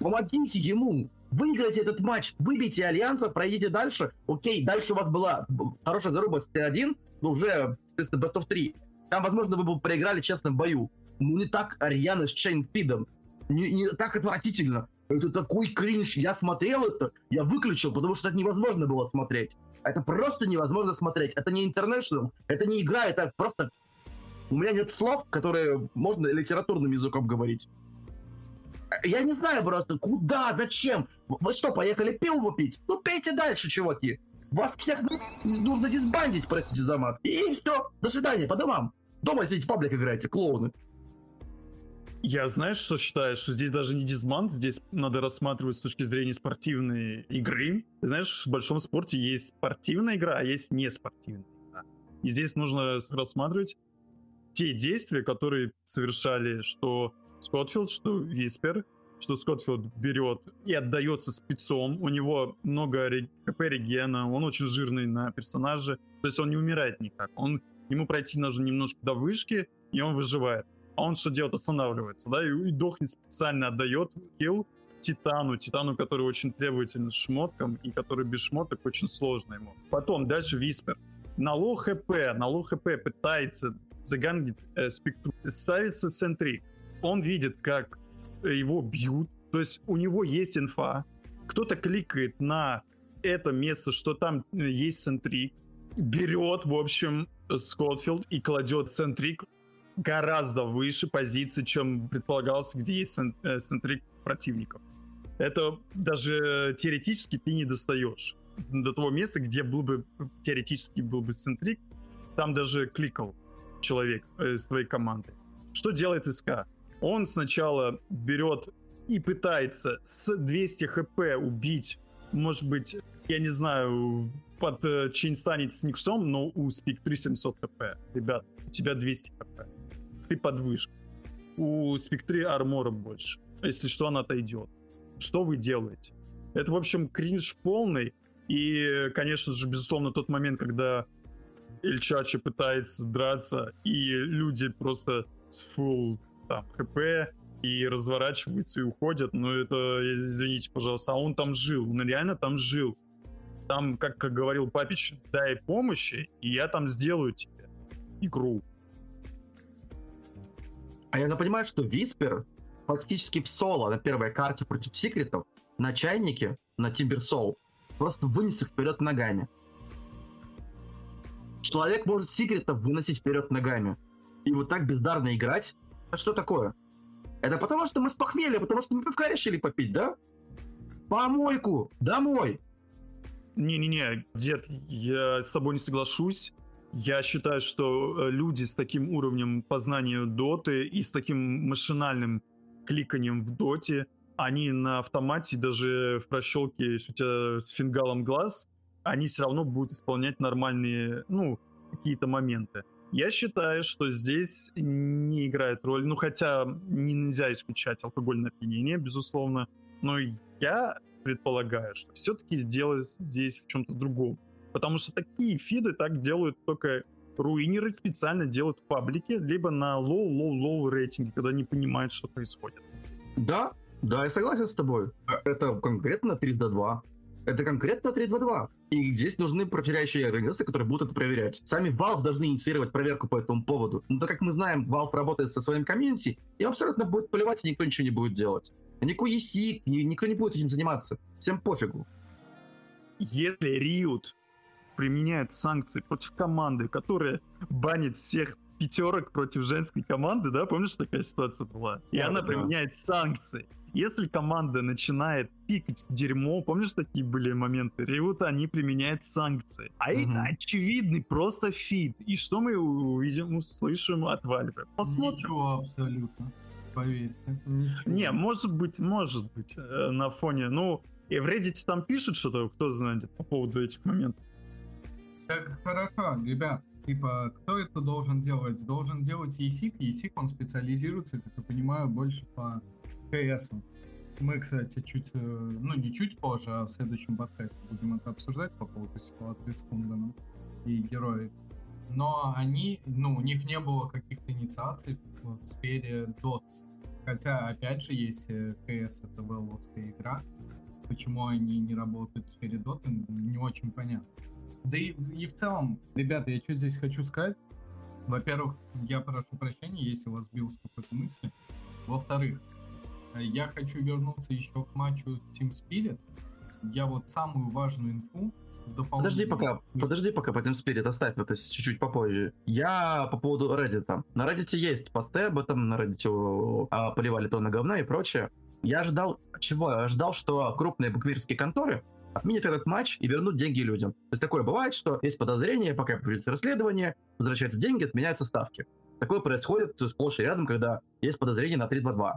Помогите ему, выиграйте этот матч, выбейте Альянса, пройдите дальше. Окей, дальше у вас была хорошая заруба с Т1, но уже, соответственно, Best of 3. Там, возможно, вы бы проиграли честном бою. Ну, не так Ариана с Чейнфидом. Не, не так отвратительно. Это такой кринж. Я смотрел это, я выключил, потому что это невозможно было смотреть. Это просто невозможно смотреть. Это не интернешнл, это не игра, это просто... У меня нет слов, которые можно литературным языком говорить. Я не знаю просто, куда, зачем? Вы что, поехали пиво пить? Ну, пейте дальше, чуваки. Вас всех нужно дисбандить, простите за мат. И все, до свидания, по домам. Дома сидите, паблик играете, клоуны. Я знаешь, что считаю, что здесь даже не дисмант, здесь надо рассматривать с точки зрения спортивной игры. Ты знаешь, в большом спорте есть спортивная игра, а есть неспортивная. И здесь нужно рассматривать те действия, которые совершали что Скотфилд, что Виспер, что Скотфилд берет и отдается спецом. У него много ХП регена, он очень жирный на персонаже, то есть он не умирает никак. Он, ему пройти нужно немножко до вышки, и он выживает а он что делает? Останавливается, да, и, и дохнет специально отдает kill Титану, Титану, который очень требователен шмоткам, и который без шмоток очень сложно ему. Потом, дальше Виспер. На low HP, на low HP пытается загангить э, спектру. Ставится центрик. Он видит, как его бьют, то есть у него есть инфа. Кто-то кликает на это место, что там э, есть центрик, берет, в общем, Скотфилд и кладет центрик гораздо выше позиции, чем предполагалось, где есть э, центрик противников. Это даже теоретически ты не достаешь до того места, где был бы теоретически был бы центрик, там даже кликал человек из твоей команды. Что делает СК? Он сначала берет и пытается с 200 хп убить, может быть, я не знаю, под э, станет с Никсом, но у Спектри 700 хп. Ребят, у тебя 200 хп ты под вышкой. У спектри армора больше. Если что, она отойдет. Что вы делаете? Это, в общем, кринж полный. И, конечно же, безусловно, тот момент, когда Эльчачи пытается драться, и люди просто с full там, хп и разворачиваются и уходят, но это, извините, пожалуйста, а он там жил, он реально там жил. Там, как, как говорил Папич, дай помощи, и я там сделаю тебе игру. А я понимаю, что Виспер фактически в соло на первой карте против секретов на чайнике, на Тимберсоул, просто вынес их вперед ногами. Человек может секретов выносить вперед ногами. И вот так бездарно играть? А что такое? Это потому, что мы с похмелья, потому что мы пивка решили попить, да? Помойку! Домой! Не-не-не, дед, я с тобой не соглашусь. Я считаю, что э, люди с таким уровнем познания доты и с таким машинальным кликанием в доте, они на автомате, даже в прощелке, если у тебя с фингалом глаз, они все равно будут исполнять нормальные, ну, какие-то моменты. Я считаю, что здесь не играет роль, ну, хотя нельзя исключать алкогольное опьянение, безусловно, но я предполагаю, что все-таки дело здесь в чем-то другом. Потому что такие фиды так делают только руинеры специально делают в паблике, либо на low-low-low рейтинге, когда не понимают, что происходит. Да, да, я согласен с тобой. Это конкретно 302. Это конкретно 322. И здесь нужны проверяющие организации, которые будут это проверять. Сами Valve должны инициировать проверку по этому поводу. Но так как мы знаем, Valve работает со своим комьюнити, и абсолютно будет поливать, и никто ничего не будет делать. Никакой ESI, никто не будет этим заниматься. Всем пофигу. Если Riot применяет санкции против команды, которая банит всех пятерок против женской команды, да, помнишь, такая ситуация была? И да, она да. применяет санкции. Если команда начинает пикать дерьмо, помнишь, такие были моменты? Ревут, они применяют санкции. А угу. это очевидный просто фит. И что мы увидим, услышим от Valve? Посмотрим. Ничего абсолютно. Поверь. Ничего. Не, может быть, может быть, э, на фоне, ну, и в Reddit там пишут что-то, кто знает по поводу этих моментов. Так, хорошо, ребят, типа, кто это должен делать? Должен делать ESIC. ESIC, он специализируется, как я понимаю, больше по КС. Мы, кстати, чуть, э, ну не чуть позже, а в следующем подкасте будем это обсуждать по поводу ситуации с Кунганом и героев. Но они, ну, у них не было каких-то инициаций в сфере DOT. Хотя, опять же, если CS это веловская игра, почему они не работают в сфере Dota, не очень понятно. Да и, и в целом, ребята, я что здесь хочу сказать? Во-первых, я прошу прощения, если вас сбил с какой-то мысли. Во-вторых, я хочу вернуться еще к матчу Team Spirit. Я вот самую важную инфу Подожди пока, подожди пока по Team Spirit, оставь это чуть-чуть попозже. Я по поводу Reddit. На Reddit есть посты об этом, на Reddit а, поливали тонны говна и прочее. Я ожидал чего? Я ожидал, что крупные букмекерские конторы отменят этот матч и вернут деньги людям. То есть такое бывает, что есть подозрение, пока проводится расследование, возвращаются деньги, отменяются ставки. Такое происходит сплошь и рядом, когда есть подозрение на 3-2-2.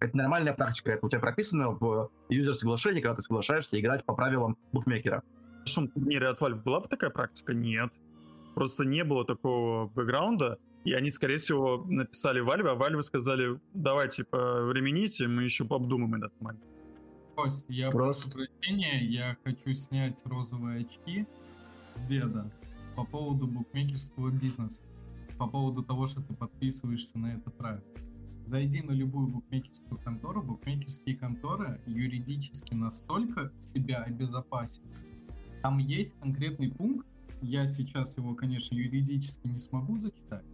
Это нормальная практика, это у тебя прописано в юзер соглашении, когда ты соглашаешься играть по правилам букмекера. В большом турнире от Valve была бы такая практика? Нет. Просто не было такого бэкграунда, и они, скорее всего, написали Valve, а Valve сказали, давай, типа, времените, мы еще обдумаем этот момент. Кость, я Просто... прошу прощения, я хочу снять розовые очки с деда по поводу букмекерского бизнеса, по поводу того, что ты подписываешься на это правило. Зайди на любую букмекерскую контору, букмекерские конторы юридически настолько себя обезопасят. Там есть конкретный пункт, я сейчас его, конечно, юридически не смогу зачитать,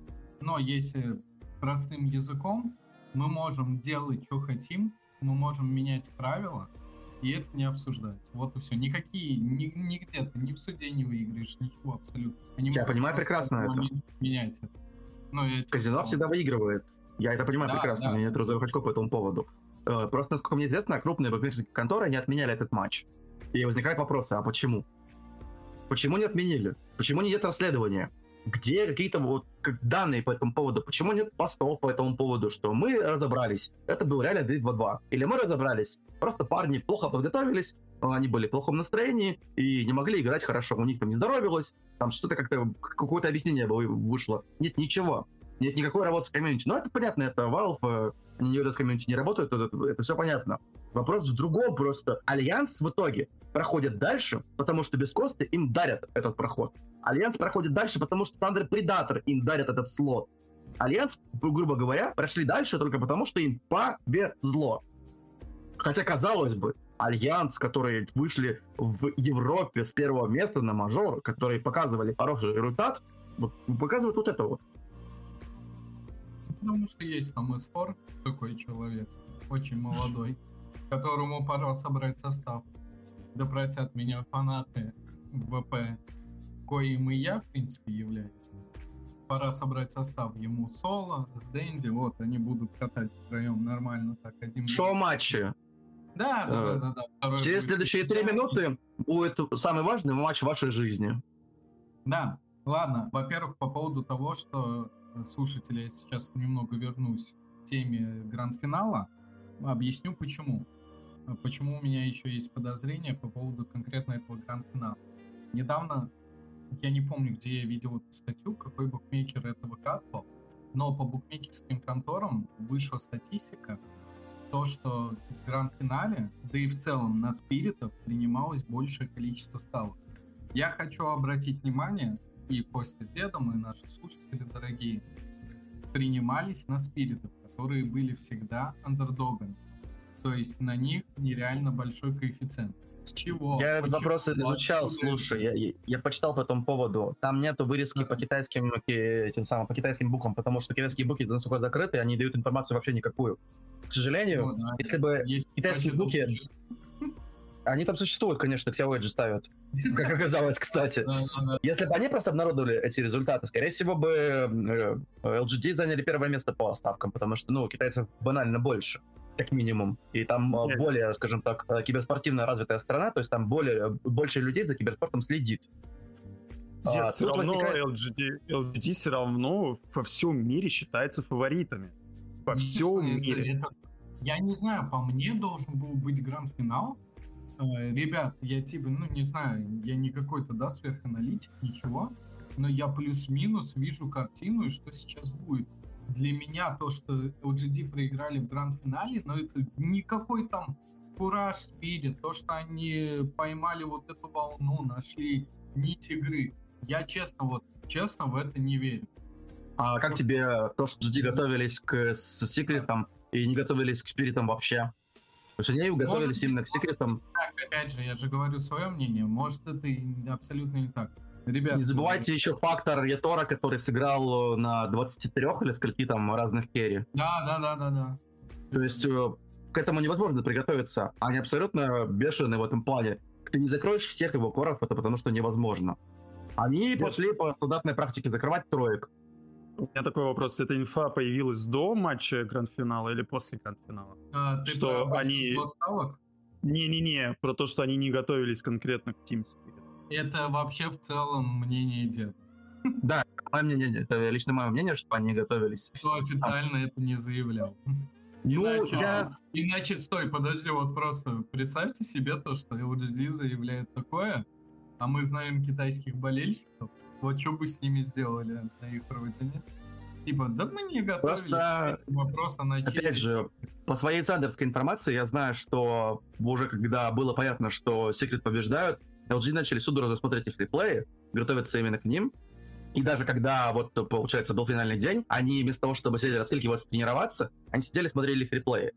но если простым языком, мы можем делать, что хотим, мы можем менять правила, и это не обсуждается. Вот и все. Никакие, ни, нигде ты ни в суде не выиграешь, ничего абсолютно. Они я понимаю прекрасно это. Менять это. Ну, Казино всегда выигрывает. Я это понимаю да, прекрасно, да. у меня нет розовых очков по этому поводу. Э, просто, насколько мне известно, крупные букмекерские конторы не отменяли этот матч. И возникают вопросы, а почему? Почему не отменили? Почему нет расследования? Где какие-то вот данные по этому поводу? Почему нет постов по этому поводу, что мы разобрались? Это был реально 3-2-2. Или мы разобрались? Просто парни плохо подготовились, они были в плохом настроении и не могли играть хорошо. У них там не здоровилось, там что-то как-то, какое-то объяснение вышло. Нет ничего. Нет никакой работы с комьюнити. Ну, это понятно, это Valve, э, они не с комьюнити не работают, это, это все понятно. Вопрос в другом просто. Альянс в итоге проходит дальше, потому что beastcoast им дарят этот проход. Альянс проходит дальше, потому что Thunder Predator им дарят этот слот. Альянс, грубо говоря, прошли дальше только потому, что им повезло. Хотя, казалось бы, Альянс, которые вышли в Европе с первого места на мажор, которые показывали хороший результат, вот, показывают вот это вот. Потому что есть там эспор, такой человек, очень молодой, которому пора собрать состав. Да меня фанаты ВП, коим и я, в принципе, являюсь. Пора собрать состав ему соло, с Дэнди, вот, они будут катать втроем нормально так. Один Шоу-матчи. Да, да, да, да, да. Через следующие три минуты будет самый важный матч в вашей жизни. Да, ладно. Во-первых, по поводу того, что слушатели, я сейчас немного вернусь к теме гранд-финала. Объясню почему. Почему у меня еще есть подозрения по поводу конкретно этого гранд-финала. Недавно, я не помню, где я видел эту статью, какой букмекер это выкатывал, но по букмекерским конторам вышла статистика, то, что в гранд-финале, да и в целом на спиритов принималось большее количество ставок. Я хочу обратить внимание, и Костя с дедом, и наши слушатели дорогие, принимались на спиритов, которые были всегда андердогами. То есть на них нереально большой коэффициент. С чего? Я этот вопрос изучал, слушай, я, я, почитал по этому поводу. Там нету вырезки по китайским, тем самым, по китайским буквам, потому что китайские буквы насколько закрыты, они дают информацию вообще никакую. К сожалению, ну, да, если бы китайские буквы они там существуют, конечно, Xiaomi же ставят. Как оказалось, кстати. Если бы они просто обнародовали эти результаты, скорее всего бы э, LGD заняли первое место по ставкам, потому что, ну, китайцев банально больше как минимум. И там Нет. более, скажем так, э, киберспортивно развитая страна, то есть там более, больше людей за киберспортом следит. Нет, а, все равно возникает... LGD, LGD все равно во всем мире считается фаворитами. Во всем мире. Это, я не знаю, по мне должен был быть гранд-финал, Э, ребят, я типа, ну не знаю, я не какой-то, да, сверханалитик, ничего, но я плюс-минус вижу картину и что сейчас будет. для меня то, что LGD проиграли в гранд-финале, но это никакой там кураж спирит, то, что они поймали вот эту волну, нашли нить игры. Я честно, вот, честно в это не верю. А как тебе то, что GD готовились к секретам и не готовились к спиритам вообще? Потому что они готовились именно к секретам. Так, опять же, я же говорю свое мнение, может это и абсолютно не так. Ребят, Не забывайте еще фактор Ятора, который сыграл на 23 или скольки там разных керри. Да, да, да, да, да. То есть э, к этому невозможно приготовиться. Они абсолютно бешеные в этом плане. Ты не закроешь всех его коров, это потому что невозможно. Они пошли по стандартной практике закрывать троек. У меня такой вопрос. Эта инфа появилась до матча гранд-финала или после гранд-финала? А, ты Что про они- ставок? Не-не-не, про то, что они не готовились конкретно к Team Spirit. Это вообще в целом мнение деда. Мое мнение, это лично мое мнение, что они готовились. Кто официально это не заявлял. Ну, Иначе, я... иначе, стой, подожди, вот просто представьте себе то, что LGD заявляет такое, а мы знаем китайских болельщиков, вот что бы с ними сделали на их родине. Типа, да мы не готовились Просто, к этим вопросам, начались. Опять же, по своей цендерской информации я знаю, что уже когда было понятно, что Секрет побеждают, LG начали судорожно смотреть их реплеи, готовиться именно к ним. И даже когда, вот, получается, был финальный день, они вместо того, чтобы сидеть раскилькиваться, тренироваться, они сидели, смотрели их реплеи.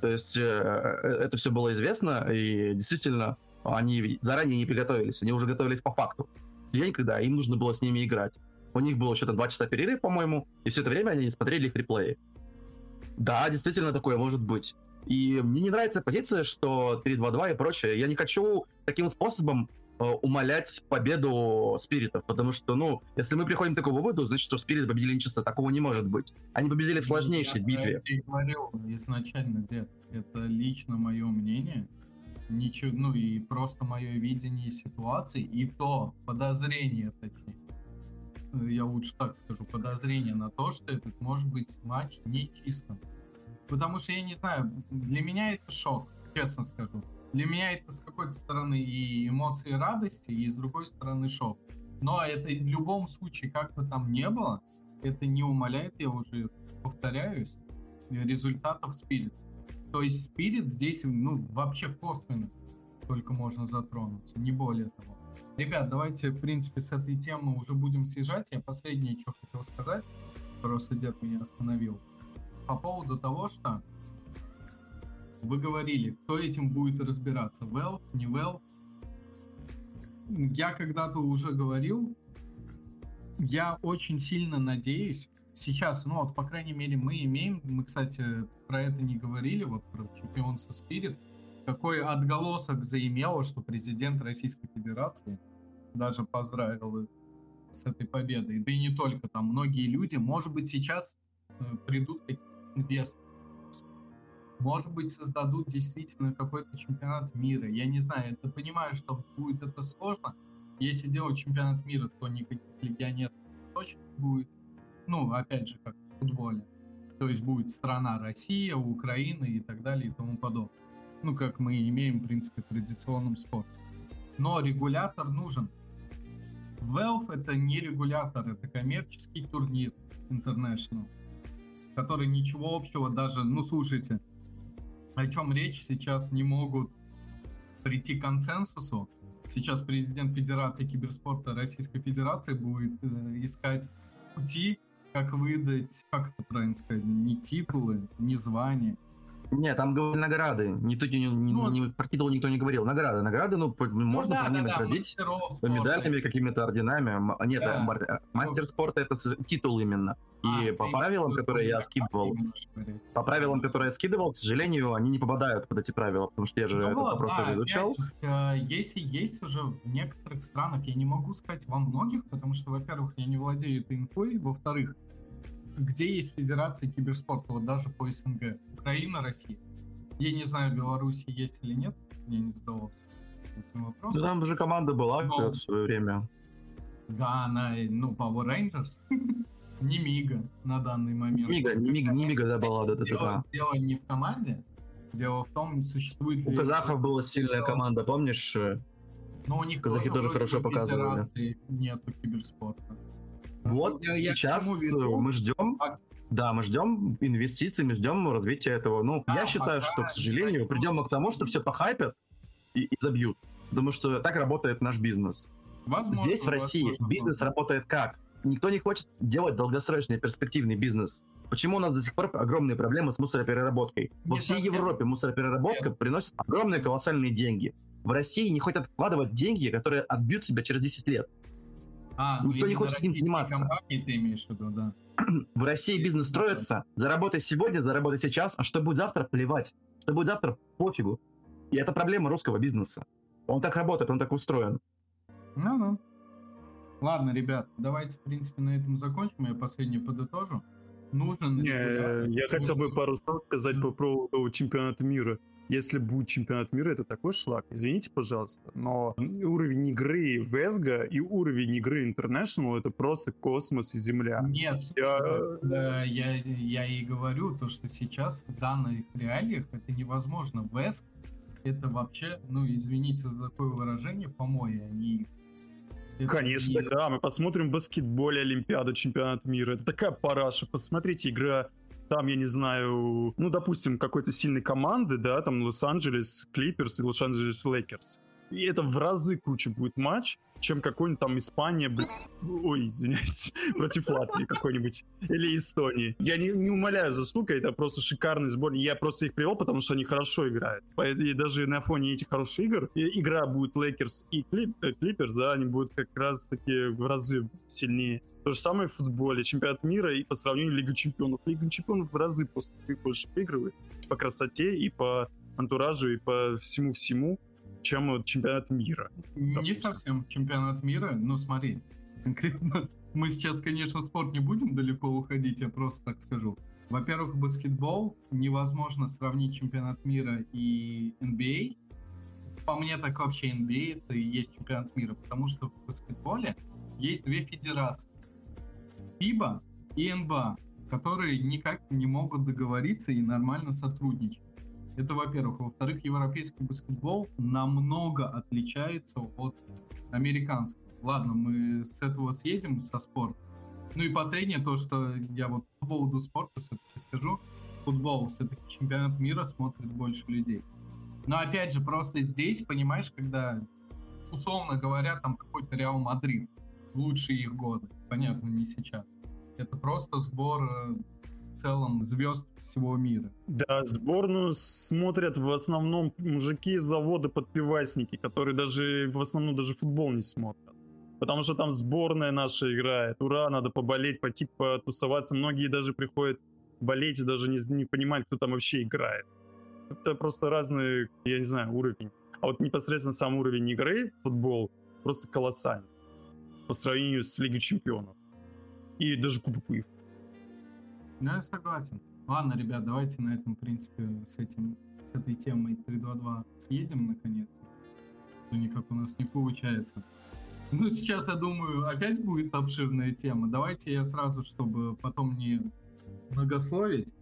То есть э, э, это все было известно, и действительно, они заранее не приготовились, они уже готовились по факту. День, когда им нужно было с ними играть. У них было что-то 2 часа перерыв, по-моему, и все это время они смотрели их реплеи. Да, действительно такое может быть. И мне не нравится позиция, что 3-2-2 и прочее. Я не хочу таким способом э, умалять победу спиритов, потому что, ну, если мы приходим к такому выводу, значит, что спирит победили нечисто. Такого не может быть. Они победили в сложнейшей Я битве. и говорил изначально, дед. Это лично мое мнение. Ничего, ну и просто мое видение ситуации, и то подозрение, точнее. Э, Я лучше так скажу, подозрение на то, что этот может быть матч нечистым. Потому что я не знаю, для меня это шок, честно скажу. Для меня это с какой-то стороны и эмоции радости, и с другой стороны шок. Но это в любом случае, как бы там не было, это не умаляет, я уже повторяюсь, результатов Спирит. То есть Спирит здесь, ну, вообще косвенно только можно затронуться, не более того. Ребят, давайте, в принципе, с этой темы уже будем съезжать. Я последнее, что хотел сказать, просто дед меня остановил. По поводу того, что вы говорили, кто этим будет разбираться, Valve, не Valve. Я когда-то уже говорил, я очень сильно надеюсь, сейчас, ну вот, по крайней мере, мы имеем, мы, кстати, про это не говорили, вот про чемпионство Spirit, какой отголосок заимело, что президент Российской Федерации даже поздравил их с этой победой. Да и не только там, многие люди, может быть, сейчас э, придут какие-то инвесторы, может быть, создадут действительно какой-то чемпионат мира. Я не знаю, это понимаю, что будет это сложно. Если делать чемпионат мира, то никаких легионеров точно не будет. Ну, опять же, как в футболе. То есть будет страна Россия, Украина и так далее и тому подобное. Ну, как мы имеем, в принципе, в традиционном спорте. Но регулятор нужен. Valve это не регулятор, это коммерческий турнир International, который ничего общего даже, ну слушайте, о чем речь сейчас не могут прийти к консенсусу. Сейчас президент Федерации киберспорта Российской Федерации будет э, искать пути, как выдать, как это правильно сказать, не титулы, не звания. Нет, там говорили награды. Не, тут не, не, Ну, не- про титул никто не говорил. Награды. Награды, ну, по- можно да, по ним да, да, наградить. спорта. медальками, какими-то орденами. М- Нет, Да. э, мар- э, мастер спорта это титул именно. И А, по правилам, которые я скидывал, по правилам, которые я скидывал, к сожалению, они не попадают под эти правила, потому что я же Ну этот вот, вопрос да, тоже изучал. опять э, Если есть уже в некоторых странах, я не могу сказать во многих, потому что, во-первых, я не владею этой инфой, во-вторых, где есть федерация киберспорта, вот даже по СНГ, Украина, Россия. Я не знаю, Беларуси есть или нет, я не задавался этим Ну, вопросом. там же команда была Но- в свое время. Да, она, ну, Power Rangers, не Мига на данный момент. Мига, не Мига, не Мига да, была, да, да, да, Дело, да. не в команде, дело в том, существует У казахов была сильная команда, помнишь? Но у них Казахи тоже вроде хорошо показывали. федерации нету киберспорта. Вот Я- я сейчас чему веду? мы ждем, А- да, мы ждем инвестиций, мы ждем развития этого. Ну, Да, я считаю, что, к сожалению, придем к тому, что все похайпят и, и забьют. Потому что так работает наш бизнес. Возможно, Здесь, в России, возможно, бизнес работает как? Никто не хочет делать долгосрочный перспективный бизнес. Почему у нас до сих пор огромные проблемы с мусоропереработкой? Во Не всей совсем. Европе мусоропереработка приносит огромные колоссальные деньги. В России не хотят вкладывать деньги, которые отбьют себя через 10 лет. А, ну никто не хочет этим российские заниматься. компании ты имеешь в виду, да. В России бизнес строится. Заработай сегодня, заработай сейчас, а что будет завтра, плевать. Что будет завтра, пофигу. И это проблема русского бизнеса. Он так работает, он так устроен. Ну-ну. Ладно, ребят, давайте, в принципе, на этом закончим. Я последнее подытожу. Нужен Не, я хотел бы нужен- пару слов сказать по поводу чемпионата мира. Если будет чемпионат мира, это такой шлак. Извините, пожалуйста, но уровень игры Весга и уровень игры International это просто космос и земля. Нет, Я- да, я, я и говорю, то, что сейчас в данных реалиях это невозможно. Веск это вообще, ну, извините за такое выражение, помои, они... это Конечно, не- да. Мы посмотрим баскетболе Олимпиада, чемпионат мира. Это такая параша. Посмотрите, игра там, я не знаю, ну, допустим, какой-то сильной команды, да, там Лос-Анджелес Клиперс и Лос-Анджелес Лейкерс. И это в разы круче будет матч, чем какой-нибудь там Испания, бля... ой, извиняюсь, против Латвии какой-нибудь, или Эстонии. Я не, не умаляю заслуг, это просто шикарный сбор. Я просто их привел, потому что они хорошо играют. И даже на фоне этих хороших игр игра будет Лейкерс и э, Клиперс, да, они будут как раз таки в разы сильнее. То же самое в футболе, чемпионат мира и по сравнению Лига Чемпионов. Лига Чемпионов в разы просто больше выигрывает по красоте и по антуражу и по всему-всему, чем чемпионат мира. Не допустим. совсем чемпионат мира, но смотри, конкретно мы сейчас, конечно, в спорт не будем далеко уходить, я просто так скажу. Во-первых, баскетбол невозможно сравнить чемпионат мира и NBA. По мне, так вообще NBA это и есть чемпионат мира, потому что в баскетболе есть две федерации. FIBA и NBA, которые никак не могут договориться и нормально сотрудничать. Это во-первых. Во-вторых, европейский баскетбол намного отличается от американского. Ладно, мы с этого съедем, со спорта. Ну и последнее, то, что я вот по поводу спорта все-таки скажу. Футбол, все-таки чемпионат мира смотрит больше людей. Но опять же, просто здесь, понимаешь, когда, условно говоря, там какой-то Реал Мадрид, лучшие их годы, понятно, не сейчас. Это просто сбор э, в целом звезд всего мира. Да, сборную смотрят в основном мужики из завода подпивасники, которые даже в основном даже футбол не смотрят. Потому что там сборная наша играет. Ура, надо поболеть, пойти потусоваться. Многие даже приходят болеть и даже не, не понимать, кто там вообще играет. Это просто разный, я не знаю, уровень. А вот непосредственно сам уровень игры, футбол, просто колоссальный. По сравнению с Лигой Чемпионов. И даже Кубок УЕФА. Ну, я согласен. Ладно, ребят, давайте на этом, в принципе, с этим, с этой темой 3.2.2 съедем, наконец. То никак у нас не получается. Ну, сейчас, я думаю, опять будет обширная тема. Давайте я сразу, чтобы потом не многословить,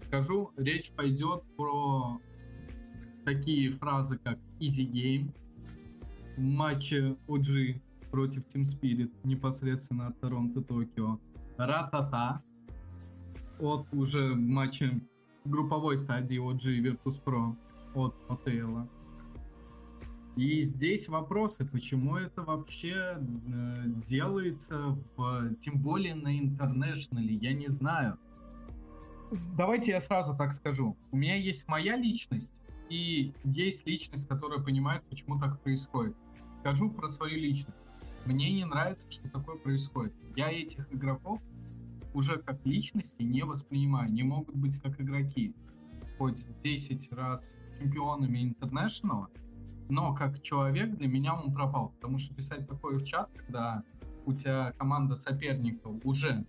скажу, речь пойдет про такие фразы, как easy game, матче OG против Team Spirit непосредственно от Торонто-Токио, ратата, от уже матча групповой стадии OG Virtus.pro от Отейла. И здесь вопросы, почему это вообще э, делается, в, тем более на интернешнале, я не знаю. Давайте я сразу так скажу. У меня есть моя личность, и есть личность, которая понимает, почему так происходит. Скажу про свою личность. Мне не нравится, что такое происходит. Я этих игроков уже как личности не воспринимаю, не могут быть как игроки. Хоть 10 раз чемпионами интернешнала, но как человек для меня он пропал. Потому что писать такое в чат, когда у тебя команда соперника уже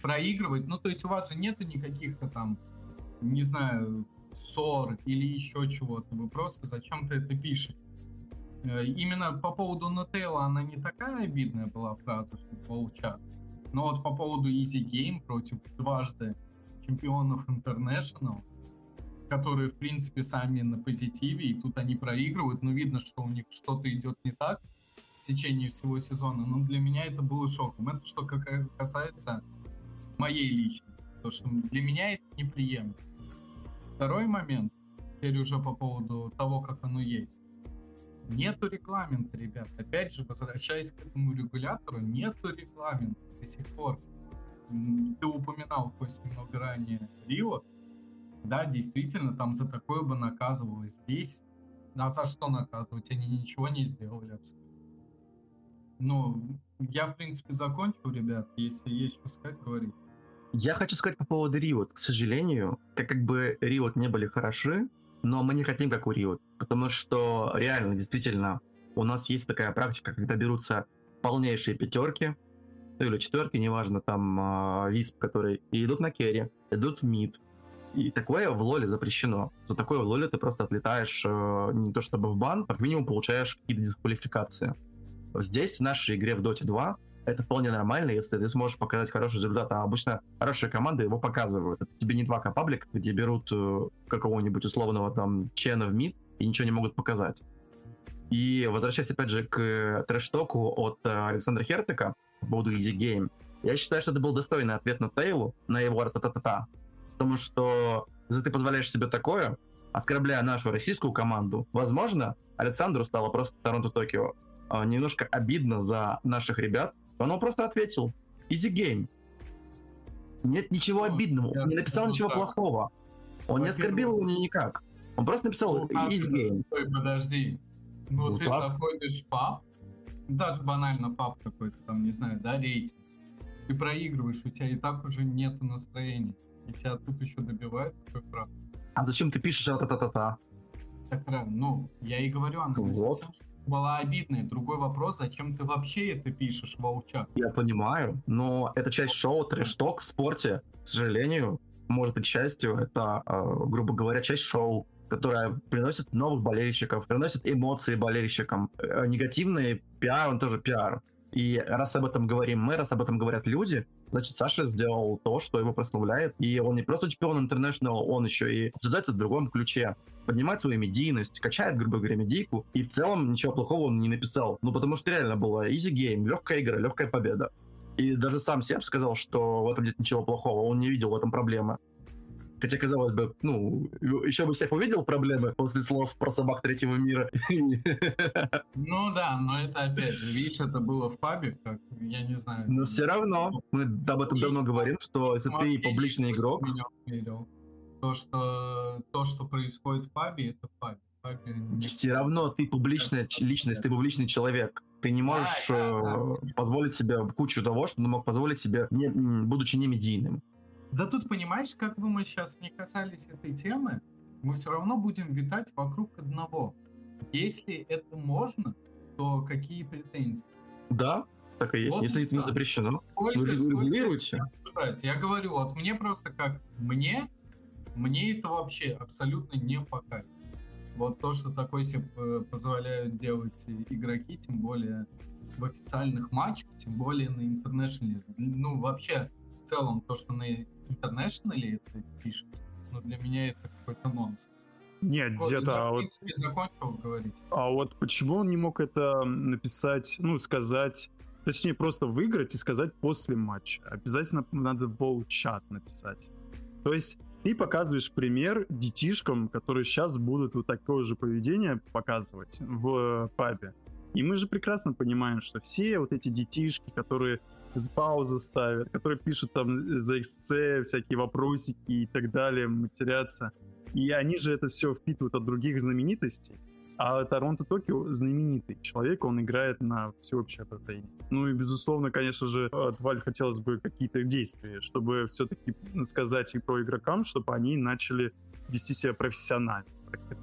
проигрывать, ну то есть у вас же нету никаких-то там, не знаю, ссор или еще чего-то, вы просто зачем-то это пишете. Э, Именно по поводу Нателла она не такая обидная была фраза, что полчат. Но вот по поводу Easy Game против дважды чемпионов International, которые, в принципе, сами на позитиве, и тут они проигрывают, но видно, что у них что-то идет не так. течение всего сезона, но для меня это было шоком. Это что касается моей личности. То, что для меня это неприемлемо. Второй момент, теперь уже по поводу того, как оно есть. Нету регламента, ребят. Опять же, возвращаясь к этому регулятору, нету регламента до сих пор. Ты упоминал, Кость, немного ранее Рио. Да, действительно, там за такое бы наказывалось. Здесь, а за что наказывать? Они ничего не сделали абсолютно. Ну, я, в принципе, закончил, ребят. Если есть что сказать, говорите. Я хочу сказать по поводу Риот. К сожалению, как, как бы Риот не были хороши, но мы не хотим как у Риот. Потому что реально, действительно, у нас есть такая практика, когда берутся полнейшие пятерки, ну или четверки, неважно, там э, висп, которые и идут на керри, идут в мид. И такое в лоле запрещено. За такое в лоле ты просто отлетаешь э, не то чтобы в бан, как минимум получаешь какие-то дисквалификации. Здесь, в нашей игре в Dota 2, это вполне нормально, если ты сможешь показать хороший результат. А обычно хорошие команды его показывают. Это тебе не 2К паблик, где берут э, какого-нибудь условного там чена в мид и ничего не могут показать. И возвращаясь опять же к трэш-току от э, Александра Хертека по поводу Easy Game, я считаю, что это был достойный ответ на Тейлу, на его та-та-та-та. Потому что если ты позволяешь себе такое, оскорбляя нашу российскую команду, возможно, Александру стало просто Торонто-Токио э, немножко обидно за наших ребят, он ему просто ответил, easy game. Нет ничего ну, обидного, он не написал ничего так. плохого. Он не оскорбил его никак. Он просто написал ну, easy game. Стой, подожди. Ну, ну ты так. заходишь в паб, даже банально паб какой-то там, не знаю, да, рейтинг. Ты проигрываешь, у тебя и так уже нету настроения. И тебя тут еще добивают, какой прав. А зачем ты пишешь та-та-та-та? Так ну, я и говорю, она вот. совсем, была обидной. Другой вопрос, зачем ты вообще это пишешь, Волчак? Я понимаю, но это часть шоу трэш-ток в спорте. К сожалению, может быть, счастью, это, э, грубо говоря, часть шоу, которая приносит новых болельщиков, приносит эмоции болельщикам. Э, негативный пиар, он тоже пиар. И раз об этом говорим мы, раз об этом говорят люди, значит, Саша сделал то, что его прославляет. И он не просто чемпион интернешнл, он еще и обсуждается в другом ключе. Поднимает свою медийность, качает, грубо говоря, медийку. И в целом ничего плохого он не написал. Ну, потому что реально было easy game, легкая игра, легкая победа. И даже сам Себ сказал, что в этом нет ничего плохого, он не видел в этом проблемы. Хотя, казалось бы, ну, еще бы всех увидел проблемы после слов про собак третьего мира. Ну да, но это опять же, видишь, это было в пабе, как, я не знаю. Но все равно, мы об этом давно говорим, что если ты публичный игрок... То что, то, что происходит в пабе, это в пабе. Все равно ты публичная личность, ты публичный человек. Ты не можешь да, да, да. Э, позволить себе кучу того, что ты мог позволить себе, не, будучи не медийным. Да тут, понимаешь, как бы мы сейчас не касались этой темы, мы все равно будем витать вокруг одного. Если это можно, то какие претензии? Да, так и есть. Вот Если это не запрещено, сколько, вы регулируете. Я говорю, вот мне просто как мне, мне это вообще абсолютно не пока. Вот то, что такое себе э, позволяют делать игроки, тем более в официальных матчах, тем более на интернешнале. Ну, вообще, в целом, то, что на интернешнале это пишется, но для меня это какой-то нонсенс. Нет, вот, где-то... Я, а в принципе, вот... закончил говорить. А вот почему он не мог это написать, ну, сказать, точнее, просто выиграть и сказать после матча? Обязательно надо в чат написать. То есть ты показываешь пример детишкам, которые сейчас будут вот такое же поведение показывать в пабе. И мы же прекрасно понимаем, что все вот эти детишки, которые паузы ставят, которые пишут там за XC всякие вопросики и так далее, матерятся. И они же это все впитывают от других знаменитостей. А Торонто Токио знаменитый человек, он играет на всеобщее обозрение. Ну и, безусловно, конечно же, от Valve хотелось бы какие-то действия, чтобы все-таки сказать и про игрокам, чтобы они начали вести себя профессионально.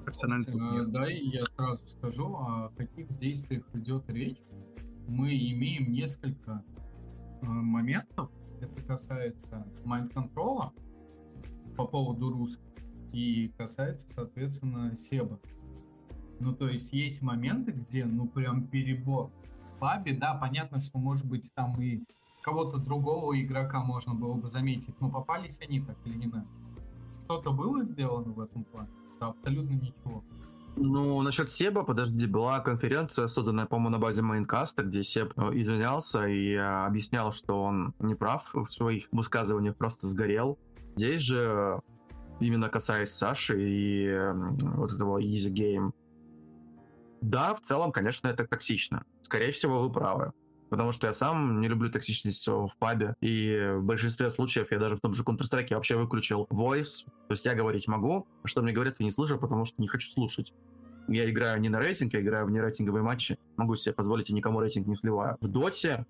профессионально. Да, и я сразу скажу, о каких действиях идет речь. Мы имеем несколько Э, моментов. Это касается майнд-контрола по поводу русских и касается, соответственно, Себа. Ну, то есть есть моменты, где, ну, прям перебор. Пабе, да, понятно, что, может быть, там и кого-то другого игрока можно было бы заметить, но попались они так или иначе. Что-то было сделано в этом плане? Да, абсолютно ничего. Ну, насчет Себа, подожди, была конференция, созданная, по-моему, на базе Майнкаста, где Себ э, извинялся и э, объяснял, что он не прав в своих высказываниях, просто сгорел. Здесь же, именно касаясь Саши и э, вот этого Easy Game, да, в целом, конечно, это токсично. Скорее всего, вы правы. Потому что я сам не люблю токсичность в пабе. И в большинстве случаев я даже в том же Counter-Strike вообще выключил voice. То есть я говорить могу, а что мне говорят, я не слышу, потому что не хочу слушать. Я играю не на рейтинг, я играю в нерейтинговые матчи. Могу себе позволить и никому рейтинг не сливаю. В доте,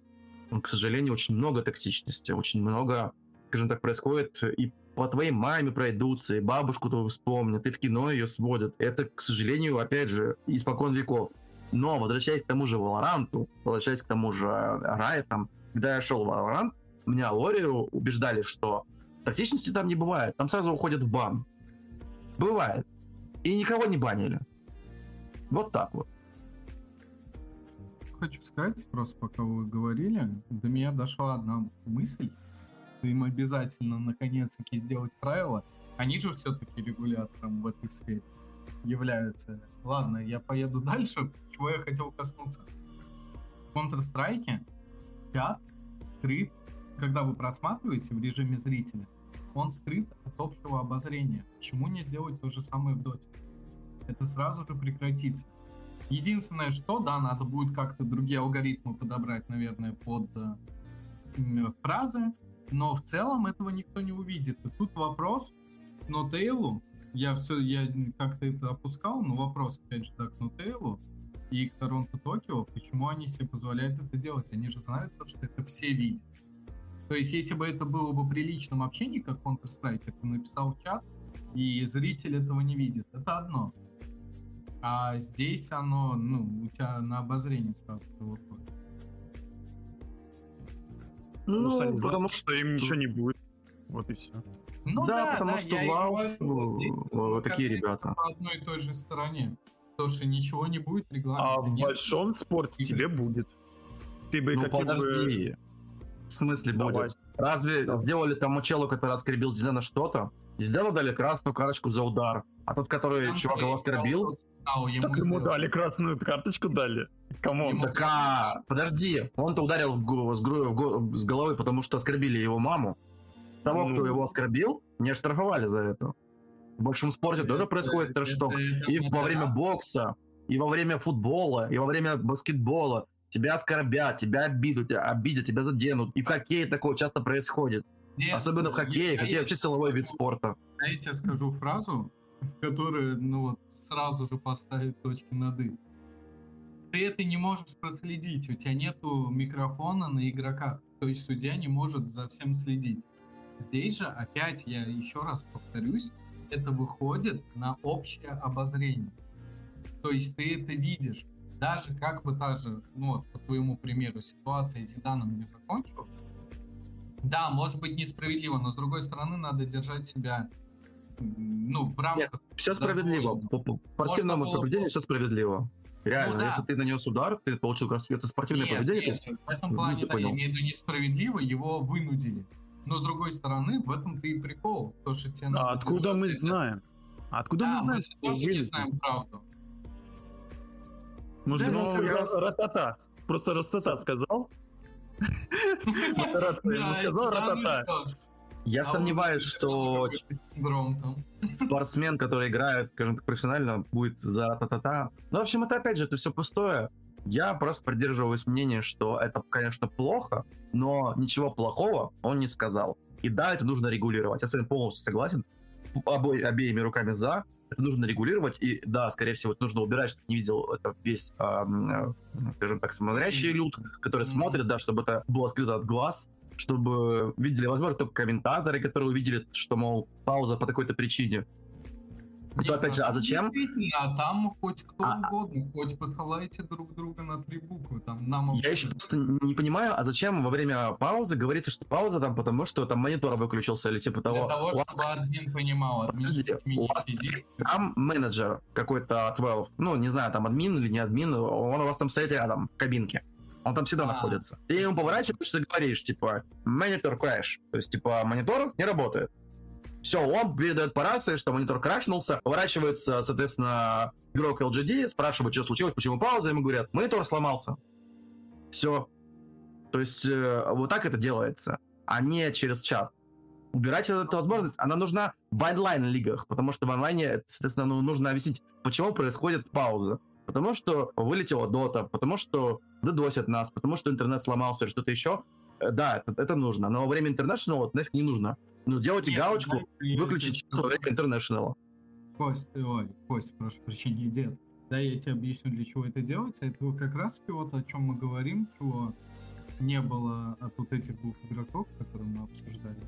к сожалению, очень много токсичности. Очень много, скажем так, происходит и по твоей маме пройдутся, и бабушку твою вспомнят, и в кино ее сводят. Это, к сожалению, опять же, испокон веков. Но, возвращаясь к тому же Valorant, возвращаясь к тому же Riot, когда я шел в Valorant, меня лореру убеждали, что токсичности там не бывает, там сразу уходят в бан. Бывает. И никого не банили. Вот так вот. Хочу сказать, просто пока вы говорили, до меня дошла одна мысль, им обязательно наконец-таки сделать правила. Они же все-таки регулятором в этой сфере являются. Ладно, я поеду дальше. Чего я хотел коснуться? В Counter-Strike чат скрыт, когда вы просматриваете в режиме зрителя, он скрыт от общего обозрения. Почему не сделать то же самое в доте? Это сразу же прекратится. Единственное, что, да, надо будет как-то другие алгоритмы подобрать, наверное, под э, фразы, но в целом этого никто не увидит. И тут вопрос, но Тейлу я все, я как-то это опускал, но вопрос, опять же, так, к Нутейлу и к Торонто Токио, почему они себе позволяют это делать? Они же знают, что это все видят. То есть, если бы это было бы при личном общении, как Counter-Strike, это написал в чат, и зритель этого не видит, это одно. А здесь оно, ну, у тебя на обозрение сразу выходит. Ну, потому что, потому что им ничего не будет. Вот и все. Ну, да, да, потому да, что Valve вот, вот такие ребята. По одной и той же стороне. Потому что ничего не будет регламента. А в нет. большом спорте тебе будет. Ты бы ну, подожди. Бы... В смысле Давай. будет? Разве да. сделали тому челу, который оскорбил Зидана что-то? Зидану дали красную карточку за удар. А тот, который Там чувак его оскорбил... Ау, ему так ему дали красную карточку дали. Кому? Так а, подожди, он-то ударил в, в, в, с головы, потому что оскорбили его маму. Того, ну... кто его оскорбил, не оштрафовали за это. В большом спорте тоже происходит трэшток. И во время бокса, и во время футбола, и во время баскетбола. Тебя оскорбят, тебя обидят, обидят, тебя заденут. И в хоккее такое часто происходит. Нет, Особенно в хоккее. Хоккей вообще силовой вид спорта. Я тебе скажу фразу, которая ну, вот, сразу же поставит точки над «и». Ты это не можешь проследить, у тебя нету микрофона на игроках, то есть судья не может за всем следить. Здесь же, опять я еще раз повторюсь, это выходит на общее обозрение. То есть ты это видишь. Даже как бы та же, ну вот, по твоему примеру, ситуация с Зиданом не закончилась, да, может быть несправедливо, но с другой стороны надо держать себя ну, в рамках... Нет, все справедливо. По, было... поведению все справедливо. Реально, ну, да. если ты нанес удар, ты получил как это спортивное нет, поведение. Нет, есть... в этом плане, да, я имею в виду несправедливо, его вынудили. Но с другой стороны, в этом-то и прикол. То, что тебе а откуда мы знаем? Откуда да, мы знаем? Мы тоже не знаем правду. Может, да, он сказал ратата. Просто ратата сказал? Ему сказал ратата. Я а сомневаюсь, что спортсмен, который играет, скажем так, профессионально, будет за та-та-та. Ну, в общем, это опять же, это все пустое. Я просто придерживаюсь мнения, что это, конечно, плохо, но ничего плохого он не сказал. И да, это нужно регулировать. Я с вами полностью согласен. Обо- обеими руками за. Это нужно регулировать. И да, скорее всего, это нужно убирать, чтобы не видел это весь, э, скажем так, смотрящий люд, который смотрит, да, чтобы это было скрыто от глаз чтобы видели, возможно, только комментаторы, которые увидели, что, мол, пауза по такой-то причине. Нет, то, опять же, а зачем? Действительно, а там хоть кто а, угодно, хоть посылайте друг друга на три буквы, там нам... Я еще просто не понимаю, а зачем во время паузы говорится, что пауза там потому, что там монитор выключился или типа того... Для того, чтобы вас... админ понимал, админ у вас сидит. Там менеджер какой-то от Valve, ну, не знаю, там админ или не админ, он у вас там стоит рядом, в кабинке. Он там всегда а. находится. Ты ему поворачиваешься и говоришь, типа, монитор crash. То есть, типа, монитор не работает. Все, он передает по рации, что монитор крашнулся, поворачивается, соответственно, игрок LGD, спрашивает, что случилось, почему пауза, ему говорят, монитор сломался. Все. То есть э, вот так это делается, а не через чат. Убирать эту возможность, она нужна в онлайн-лигах, потому что в онлайне, соответственно, ну, нужно объяснить, почему происходит пауза. Потому что вылетела дота, потому что дедосят нас, потому что интернет сломался или что-то еще. Э, Да, это, это нужно, но во время интернешнл вот нафиг не нужно. Ну, делайте Нет, галочку, знаете, я выключить во время интернешнла. Кость, ой, Кость, прошу прощения, дед. Да, я тебе объясню, для чего это делается. Это вот как раз вот о чем мы говорим, чего не было от вот этих двух игроков, которые мы обсуждали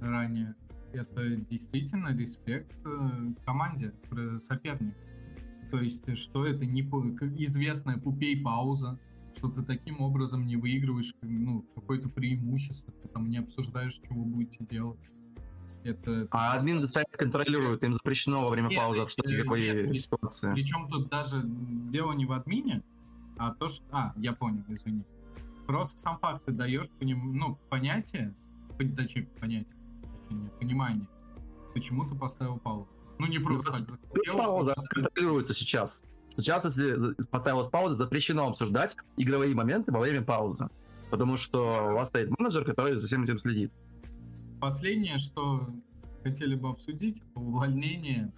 ранее. Это действительно респект э, команде, сопернику. То есть, что это не известная пупей пауза, что ты таким образом не выигрываешь ну, какое-то преимущество, ты там не обсуждаешь, что вы будете делать. Это А админ доставит контролирует, им запрещено во время Нет, паузы обсуждать э, никакой нет, ситуации. Причем тут даже дело не в админе, а то, что... А, я понял, извини. Просто сам факт ты даешь поним... ну, понятие, пон- точнее, понятие, понимание, почему ты поставил паузу. Ну, не просто так захотелось, Пауза просто- контролируется сейчас. Сейчас, если поставилась пауза, запрещено обсуждать игровые моменты во время паузы. Потому что у вас стоит менеджер, который за всем этим следит. Последнее, что хотели бы обсудить, это увольнение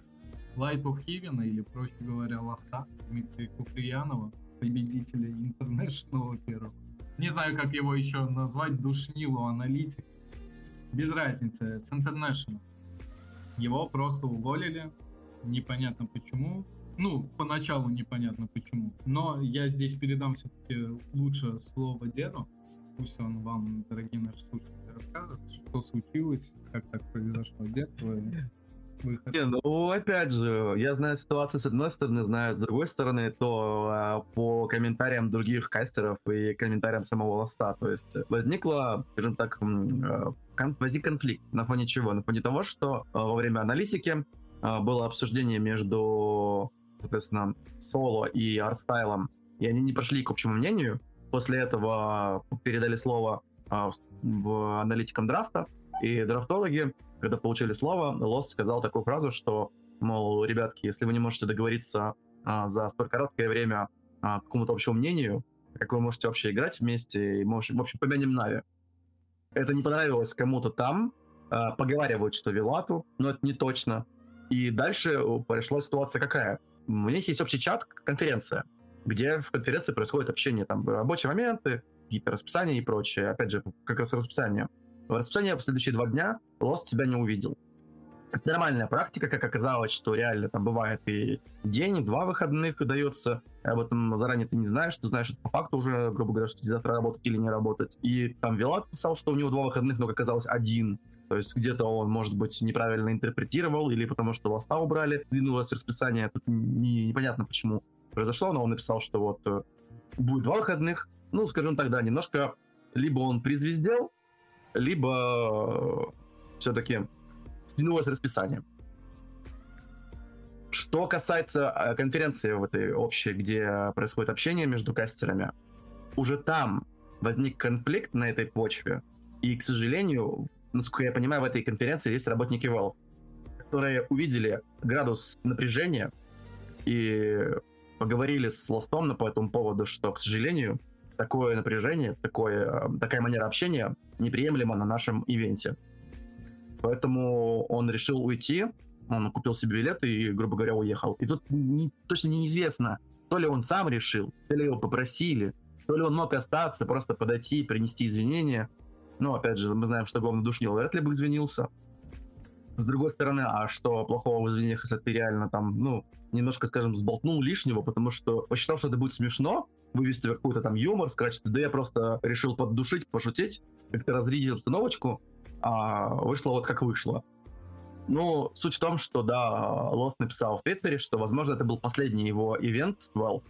of Heaven, или, проще говоря, Ласта Дмитрия Куприянова, победителя Интернешнл первого. Не знаю, как его еще назвать, душнилу аналитик. Без разницы, с International. Его просто уволили, непонятно почему. Ну, поначалу непонятно почему. Но я здесь передам все-таки лучше слово деду. Пусть он вам, дорогие наши слушатели, расскажет, что случилось, как так произошло. Дед, твой выход. Не, ну, опять же, я знаю ситуацию с одной стороны, знаю с другой стороны, то а, по комментариям других кастеров и комментариям самого Ласта, то есть возникла, скажем так, э, возник конфликт. На фоне чего? На фоне того, что э, во время аналитики э, было обсуждение между, соответственно, Соло и Артстайлом, и они не прошли к общему мнению. После этого передали слово а, в- в аналитикам драфта, и драфтологи когда получили слово, Лос сказал такую фразу, что, мол, ребятки, если вы не можете договориться а, за столь короткое время а, к какому-то общему мнению, как вы можете вообще играть вместе, и, можем, в общем, помянем Нави. Это не понравилось кому-то там, поговаривают, что Вилату, но это не точно. И дальше пришла ситуация какая? У них есть общий чат, конференция, где в конференции происходит общение, там, рабочие моменты, какие-то расписания и прочее. Опять же, как раз расписание. В расписании в следующие два дня Лост тебя не увидел. Это нормальная практика, как оказалось, что реально там бывает и день, и два выходных дается. Об этом заранее ты не знаешь, ты знаешь по факту уже, грубо говоря, что завтра работать или не работать. И там Вилат писал, что у него два выходных, но как оказалось один. То есть где-то он, может быть, неправильно интерпретировал, или потому что ласта убрали, двинулось расписание, тут не- непонятно почему произошло, но он написал, что вот э, будет два выходных, ну, скажем так, да, немножко либо он призвездел, либо все-таки сдвинулось расписание. Что касается э, конференции в этой общей, где происходит общение между кастерами, уже там возник конфликт на этой почве, и, к сожалению, насколько я понимаю, в этой конференции есть работники Valve, которые увидели градус напряжения и поговорили с Лостом по этому поводу, что, к сожалению, такое напряжение, такое, э, такая манера общения неприемлема на нашем ивенте. Поэтому он решил уйти, он купил себе билет и, грубо говоря, уехал. И тут не, точно неизвестно, то ли он сам решил, то ли его попросили, то ли он мог остаться, просто подойти, принести извинения. Но, опять же, мы знаем, что главный душнил вряд ли бы извинился. С другой стороны, а что плохого в извинениях, если ты реально там, ну, немножко, скажем, сболтнул лишнего, потому что посчитал, что это будет смешно, вывести какой-то там юмор, сказать, да я просто решил поддушить, пошутить, как-то разрядить обстановочку, а вышло вот как вышло. Ну, суть в том, что, да, Лост написал в Твиттере, что, возможно, это был последний его ивент с Valve.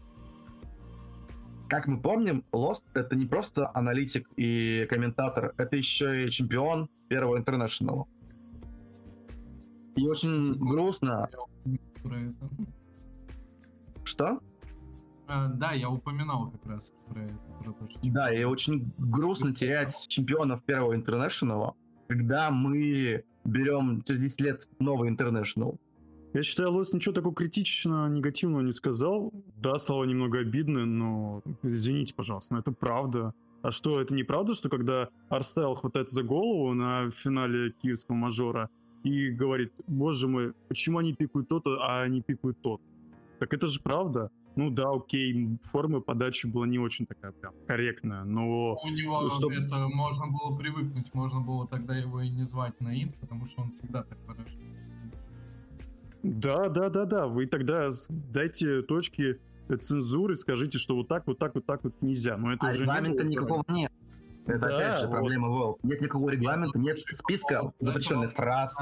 Как мы помним, Lost — это не просто аналитик и комментатор, это еще и чемпион первого International а. И очень грустно, Про это. что? А, да, я упоминал как раз про это. Про то, что Да, и очень грустно терять чемпионов первого International а, когда мы берем через 10 лет новый International. Я считаю, Lost ничего такого критично негативного не сказал. Да, стало немного обидно, но извините, пожалуйста, но это правда. А что, это не правда, что когда Арстайл хватается за голову на финале киевского мажора и говорит, боже мой, почему они пикают то а они пикают тот? Так это же правда. Ну да, окей, форма подачи была не очень такая прям корректная, но... У него чтобы... это можно было привыкнуть, можно было тогда его и не звать на инт, потому что он всегда так выражается. Да, да, да, да. Вы тогда дайте точки цензуры, скажите, что вот так, вот так, вот так вот нельзя. Но это а уже регламента не никакого нет. Это да, опять же вот. проблема Valve. Нет никакого регламента, нет списка запрещенных фраз.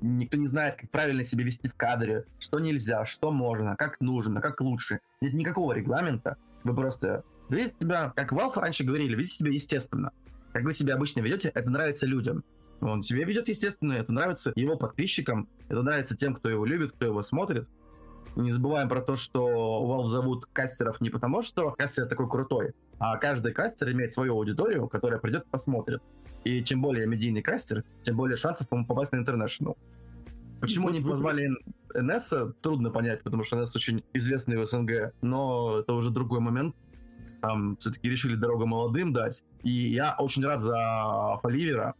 Никто не знает, как правильно себя вести в кадре, что нельзя, что можно, как нужно, как лучше. Нет никакого регламента. Вы просто ведите себя, как Valve раньше говорили, ведите себя естественно. Как вы себя обычно ведете, это нравится людям. Он себя ведет естественно, это нравится его подписчикам, это нравится тем, кто его любит, кто его смотрит. Не забываем про то, что Valve зовут кастеров не потому, что кастер такой крутой, а каждый кастер имеет свою аудиторию, которая придет и посмотрит. И чем более медийный кастер, тем более шансов ему попасть на International. Почему не позвали NS, трудно понять, потому что NS очень известный в СНГ, но это уже другой момент. Там все-таки решили дорогу молодым дать. И я очень рад за Фоливера,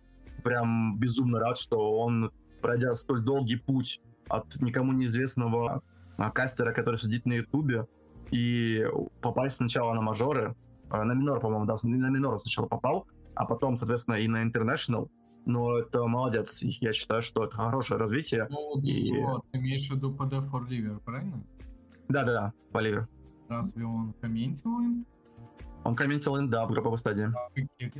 прям безумно рад, что он, пройдя столь долгий путь от никому неизвестного а, кастера, который сидит на Ютубе, и попасть сначала на мажоры, а, на минор, по-моему, да, на минор сначала попал, а потом, соответственно, и на International. Но это молодец. Я считаю, что это хорошее развитие. Ну, и... вот, ты имеешь в виду PD for Liver, правильно? Да-да-да, по Ливер. Разве он комментил Он комментил да, в групповой стадии.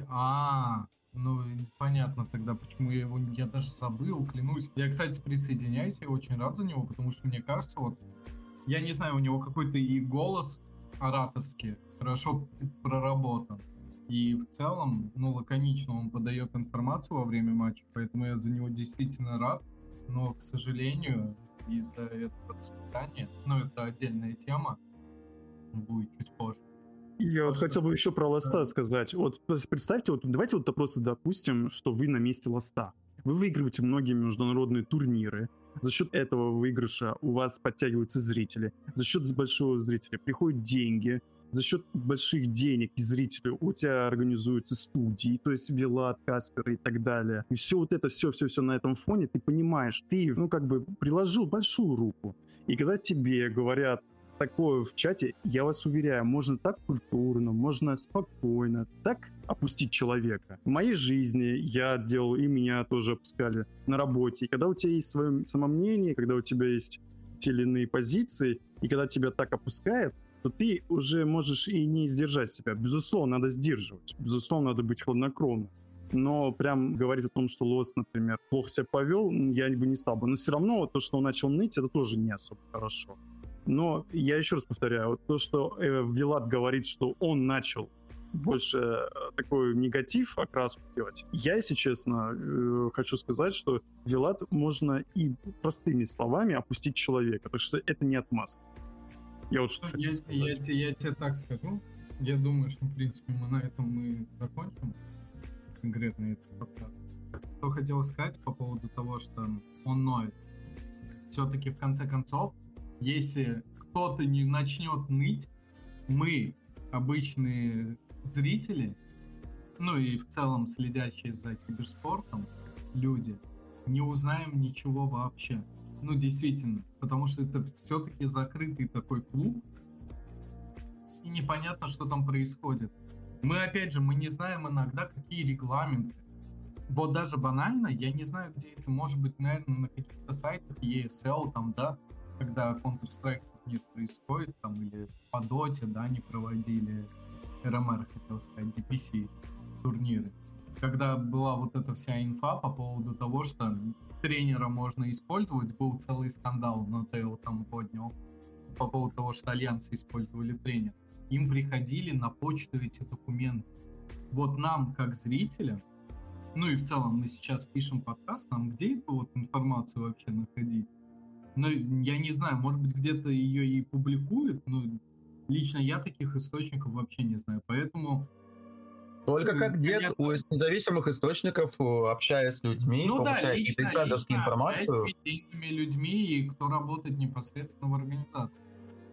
А, ну, понятно тогда, почему я его... Я даже забыл, клянусь. Я, кстати, присоединяюсь, я очень рад за него, потому что мне кажется, вот... Я не знаю, у него какой-то и голос ораторский хорошо проработан. И в целом, ну, лаконично он подает информацию во время матча, поэтому я за него действительно рад. Но, к сожалению, из-за этого расписания, ну, это отдельная тема, будет чуть позже. Я вот хотел бы еще про Ласта сказать. Вот представьте, вот давайте вот просто допустим, что вы на месте Ласта. Вы выигрываете многие международные турниры. За счет этого выигрыша у вас подтягиваются зрители. За счет большого зрителя приходят деньги. За счет больших денег и зрителей у тебя организуются студии, то есть Вилат, Каспер и так далее. И все вот это, все-все-все на этом фоне, ты понимаешь, ты, ну, как бы приложил большую руку. И когда тебе говорят, такое в чате, я вас уверяю, можно так культурно, можно спокойно, так опустить человека. В моей жизни я делал, и меня тоже опускали на работе. И когда у тебя есть свое самомнение, когда у тебя есть те или иные позиции, и когда тебя так опускает, то ты уже можешь и не сдержать себя. Безусловно, надо сдерживать. Безусловно, надо быть хладнокровным. Но прям говорить о том, что Лос, например, плохо себя повел, я бы не стал бы. Но все равно то, что он начал ныть, это тоже не особо хорошо. Но я еще раз повторяю, вот то, что э, Вилат говорит, что он начал больше э, такой негатив окраску делать. Я, если честно, э, хочу сказать, что Вилат можно и простыми словами опустить человека, потому что это не отмазка. Я вот что я, я, я, я тебе так скажу. Я думаю, что, в принципе, мы на этом мы закончим конкретно этот подкаст. Что хотел сказать по поводу того, что он ноет. Все-таки, в конце концов, если кто-то не начнет ныть, мы, обычные зрители, ну и в целом следящие за киберспортом люди, не узнаем ничего вообще. Ну, действительно, потому что это все-таки закрытый такой клуб, и непонятно, что там происходит. Мы, опять же, мы не знаем иногда, какие регламенты. Вот даже банально, я не знаю, где это, может быть, наверное, на каких-то сайтах ESL, там, да, когда Counter-Strike нет происходит, там, или по доте, да, не проводили РМР, хотел сказать, DPC турниры. Когда была вот эта вся инфа по поводу того, что тренера можно использовать, был целый скандал, но Тейл там поднял по поводу того, что альянсы использовали тренера. Им приходили на почту эти документы. Вот нам, как зрителям, ну и в целом мы сейчас пишем подкаст, нам где эту вот информацию вообще находить? Ну, я не знаю, может быть, где-то ее и публикуют, но лично я таких источников вообще не знаю. Поэтому Только Ну, как дед понятно. у независимых источников, э, общаясь с людьми, Ну да, получая лично, какие-то инсайдерские лично информацию. с людьми и кто работает непосредственно в организации.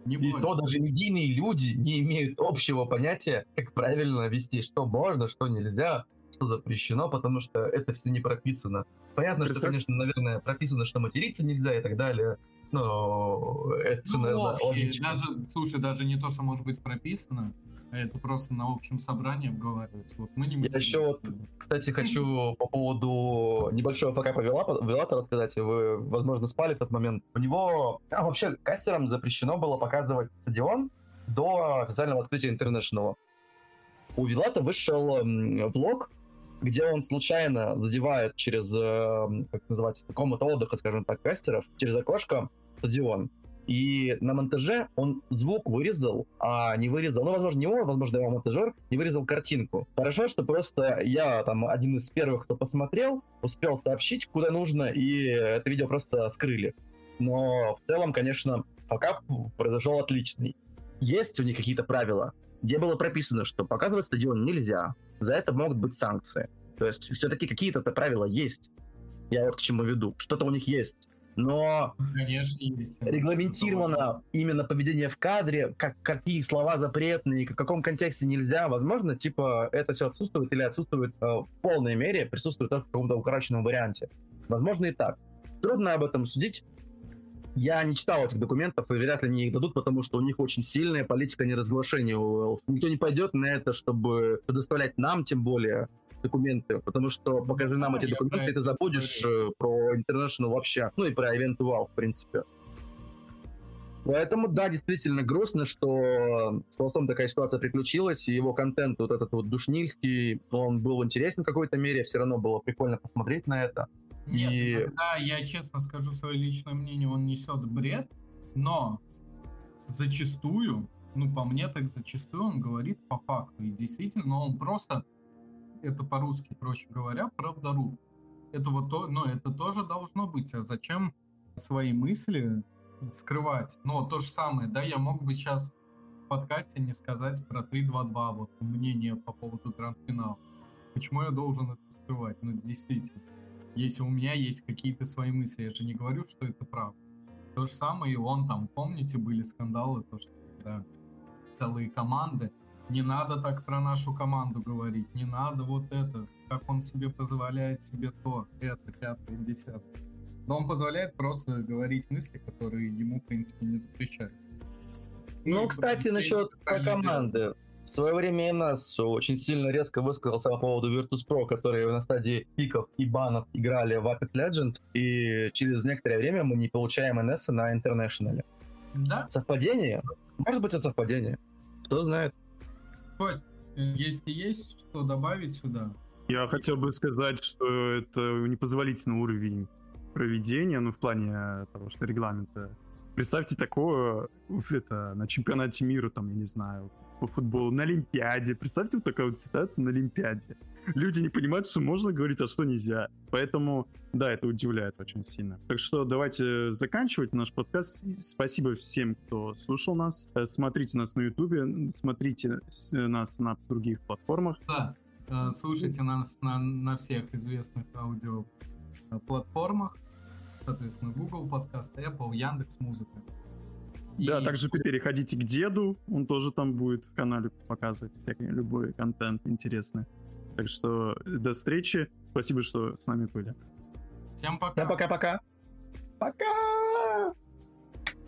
Не И то даже медийные люди не имеют общего понятия, как правильно вести, что можно, что нельзя, что запрещено, потому что это все не прописано. Понятно, что, Представь- конечно, наверное, прописано, что материться нельзя и так далее, но это все, Ну, наверное, общее, логично. даже, слушай, даже не то, что может быть прописано, а это просто на общем собрании обговаривается. Вот мы не Я еще вот, кстати, хочу по поводу небольшого пока повела, Вилата рассказать. Вы, возможно, спали в тот момент. У него... А, вообще, кастерам запрещено было показывать стадион до официального открытия интернешнл. У Вилата вышел м, влог, где он случайно задевает через, э, как называется, комнату отдыха, скажем так, кастеров, через окошко стадион. И на монтаже он звук вырезал, а не вырезал, ну, возможно, не он, возможно, его монтажер, не вырезал картинку. Хорошо, что просто я там один из первых, кто посмотрел, успел сообщить, куда нужно, и это видео просто скрыли. Но в целом, конечно, пока произошел отличный. Есть у них какие-то правила, где было прописано, что показывать стадион нельзя, за это могут быть санкции. То есть все-таки какие-то правила есть. Я вот к чему веду. Что-то у них есть. Но Конечно, есть. регламентировано именно поведение в кадре, как, какие слова запретные, в каком контексте нельзя, возможно, типа это все отсутствует или отсутствует э, в полной мере, присутствует только в каком-то укороченном варианте. Возможно и так. Трудно об этом судить. Я не читал этих документов, и вряд ли мне их дадут, потому что у них очень сильная политика неразглашения. у Valve. Никто не пойдет на это, чтобы предоставлять нам, тем более, документы, потому что покажи нам эти документы, и ты забудешь э, про International вообще, ну и про Event Valve, в принципе. Поэтому, да, действительно грустно, что с Лостом такая ситуация приключилась, и его контент, вот этот вот душнильский, он был интересен в какой-то мере, все равно было прикольно посмотреть на это. Нет, И- иногда, я честно скажу свое личное мнение, он несет бред, но зачастую, ну по мне так зачастую он говорит по факту. И действительно, но он просто, это по-русски, проще говоря, правдоруб. Это вот то, но это тоже должно быть. А зачем свои мысли скрывать? Ну, то же самое, да, я мог бы сейчас в подкасте не сказать про 3-2-2, вот мнение по поводу гранд-финала. Почему я должен это скрывать? Ну, действительно если у меня есть какие-то свои мысли, я же не говорю, что это правда. То же самое и он там, помните, были скандалы, то, что да, целые команды. Не надо так про нашу команду говорить, не надо вот это, как он себе позволяет себе то, это, пятое, десятое. Но он позволяет просто говорить мысли, которые ему, в принципе, не запрещают. Ну, и кстати, насчет про команды. В свое время и нас очень сильно резко высказался по поводу Virtus.pro, которые на стадии пиков и банов играли в Apex Legends, и через некоторое время мы не получаем НС на International. Да, Совпадение? Может быть, это совпадение. Кто знает. Кость, э, если есть что добавить сюда, Я хотел бы сказать, что это непозволительный уровень проведения, ну, в плане того, что регламента. Представьте такое, это, на чемпионате мира, там, я не знаю, по футболу, на Олимпиаде. Представьте вот такая вот ситуация на Олимпиаде. Люди не понимают, что можно говорить, а что нельзя. Поэтому, да, это удивляет очень сильно. Так что давайте заканчивать наш подкаст. Спасибо всем, кто слушал нас. Э, Смотрите нас на Ютубе, смотрите нас на других платформах. Да, э, слушайте нас на, на всех известных аудио э, платформах, соответственно, Google подкаст, Apple, Яндекс Музыка. Да, также переходите к деду, он тоже там будет в канале показывать всякий любой контент интересный. Так что до встречи. Спасибо, что с нами были. Всем пока. Всем пока-пока. Пока!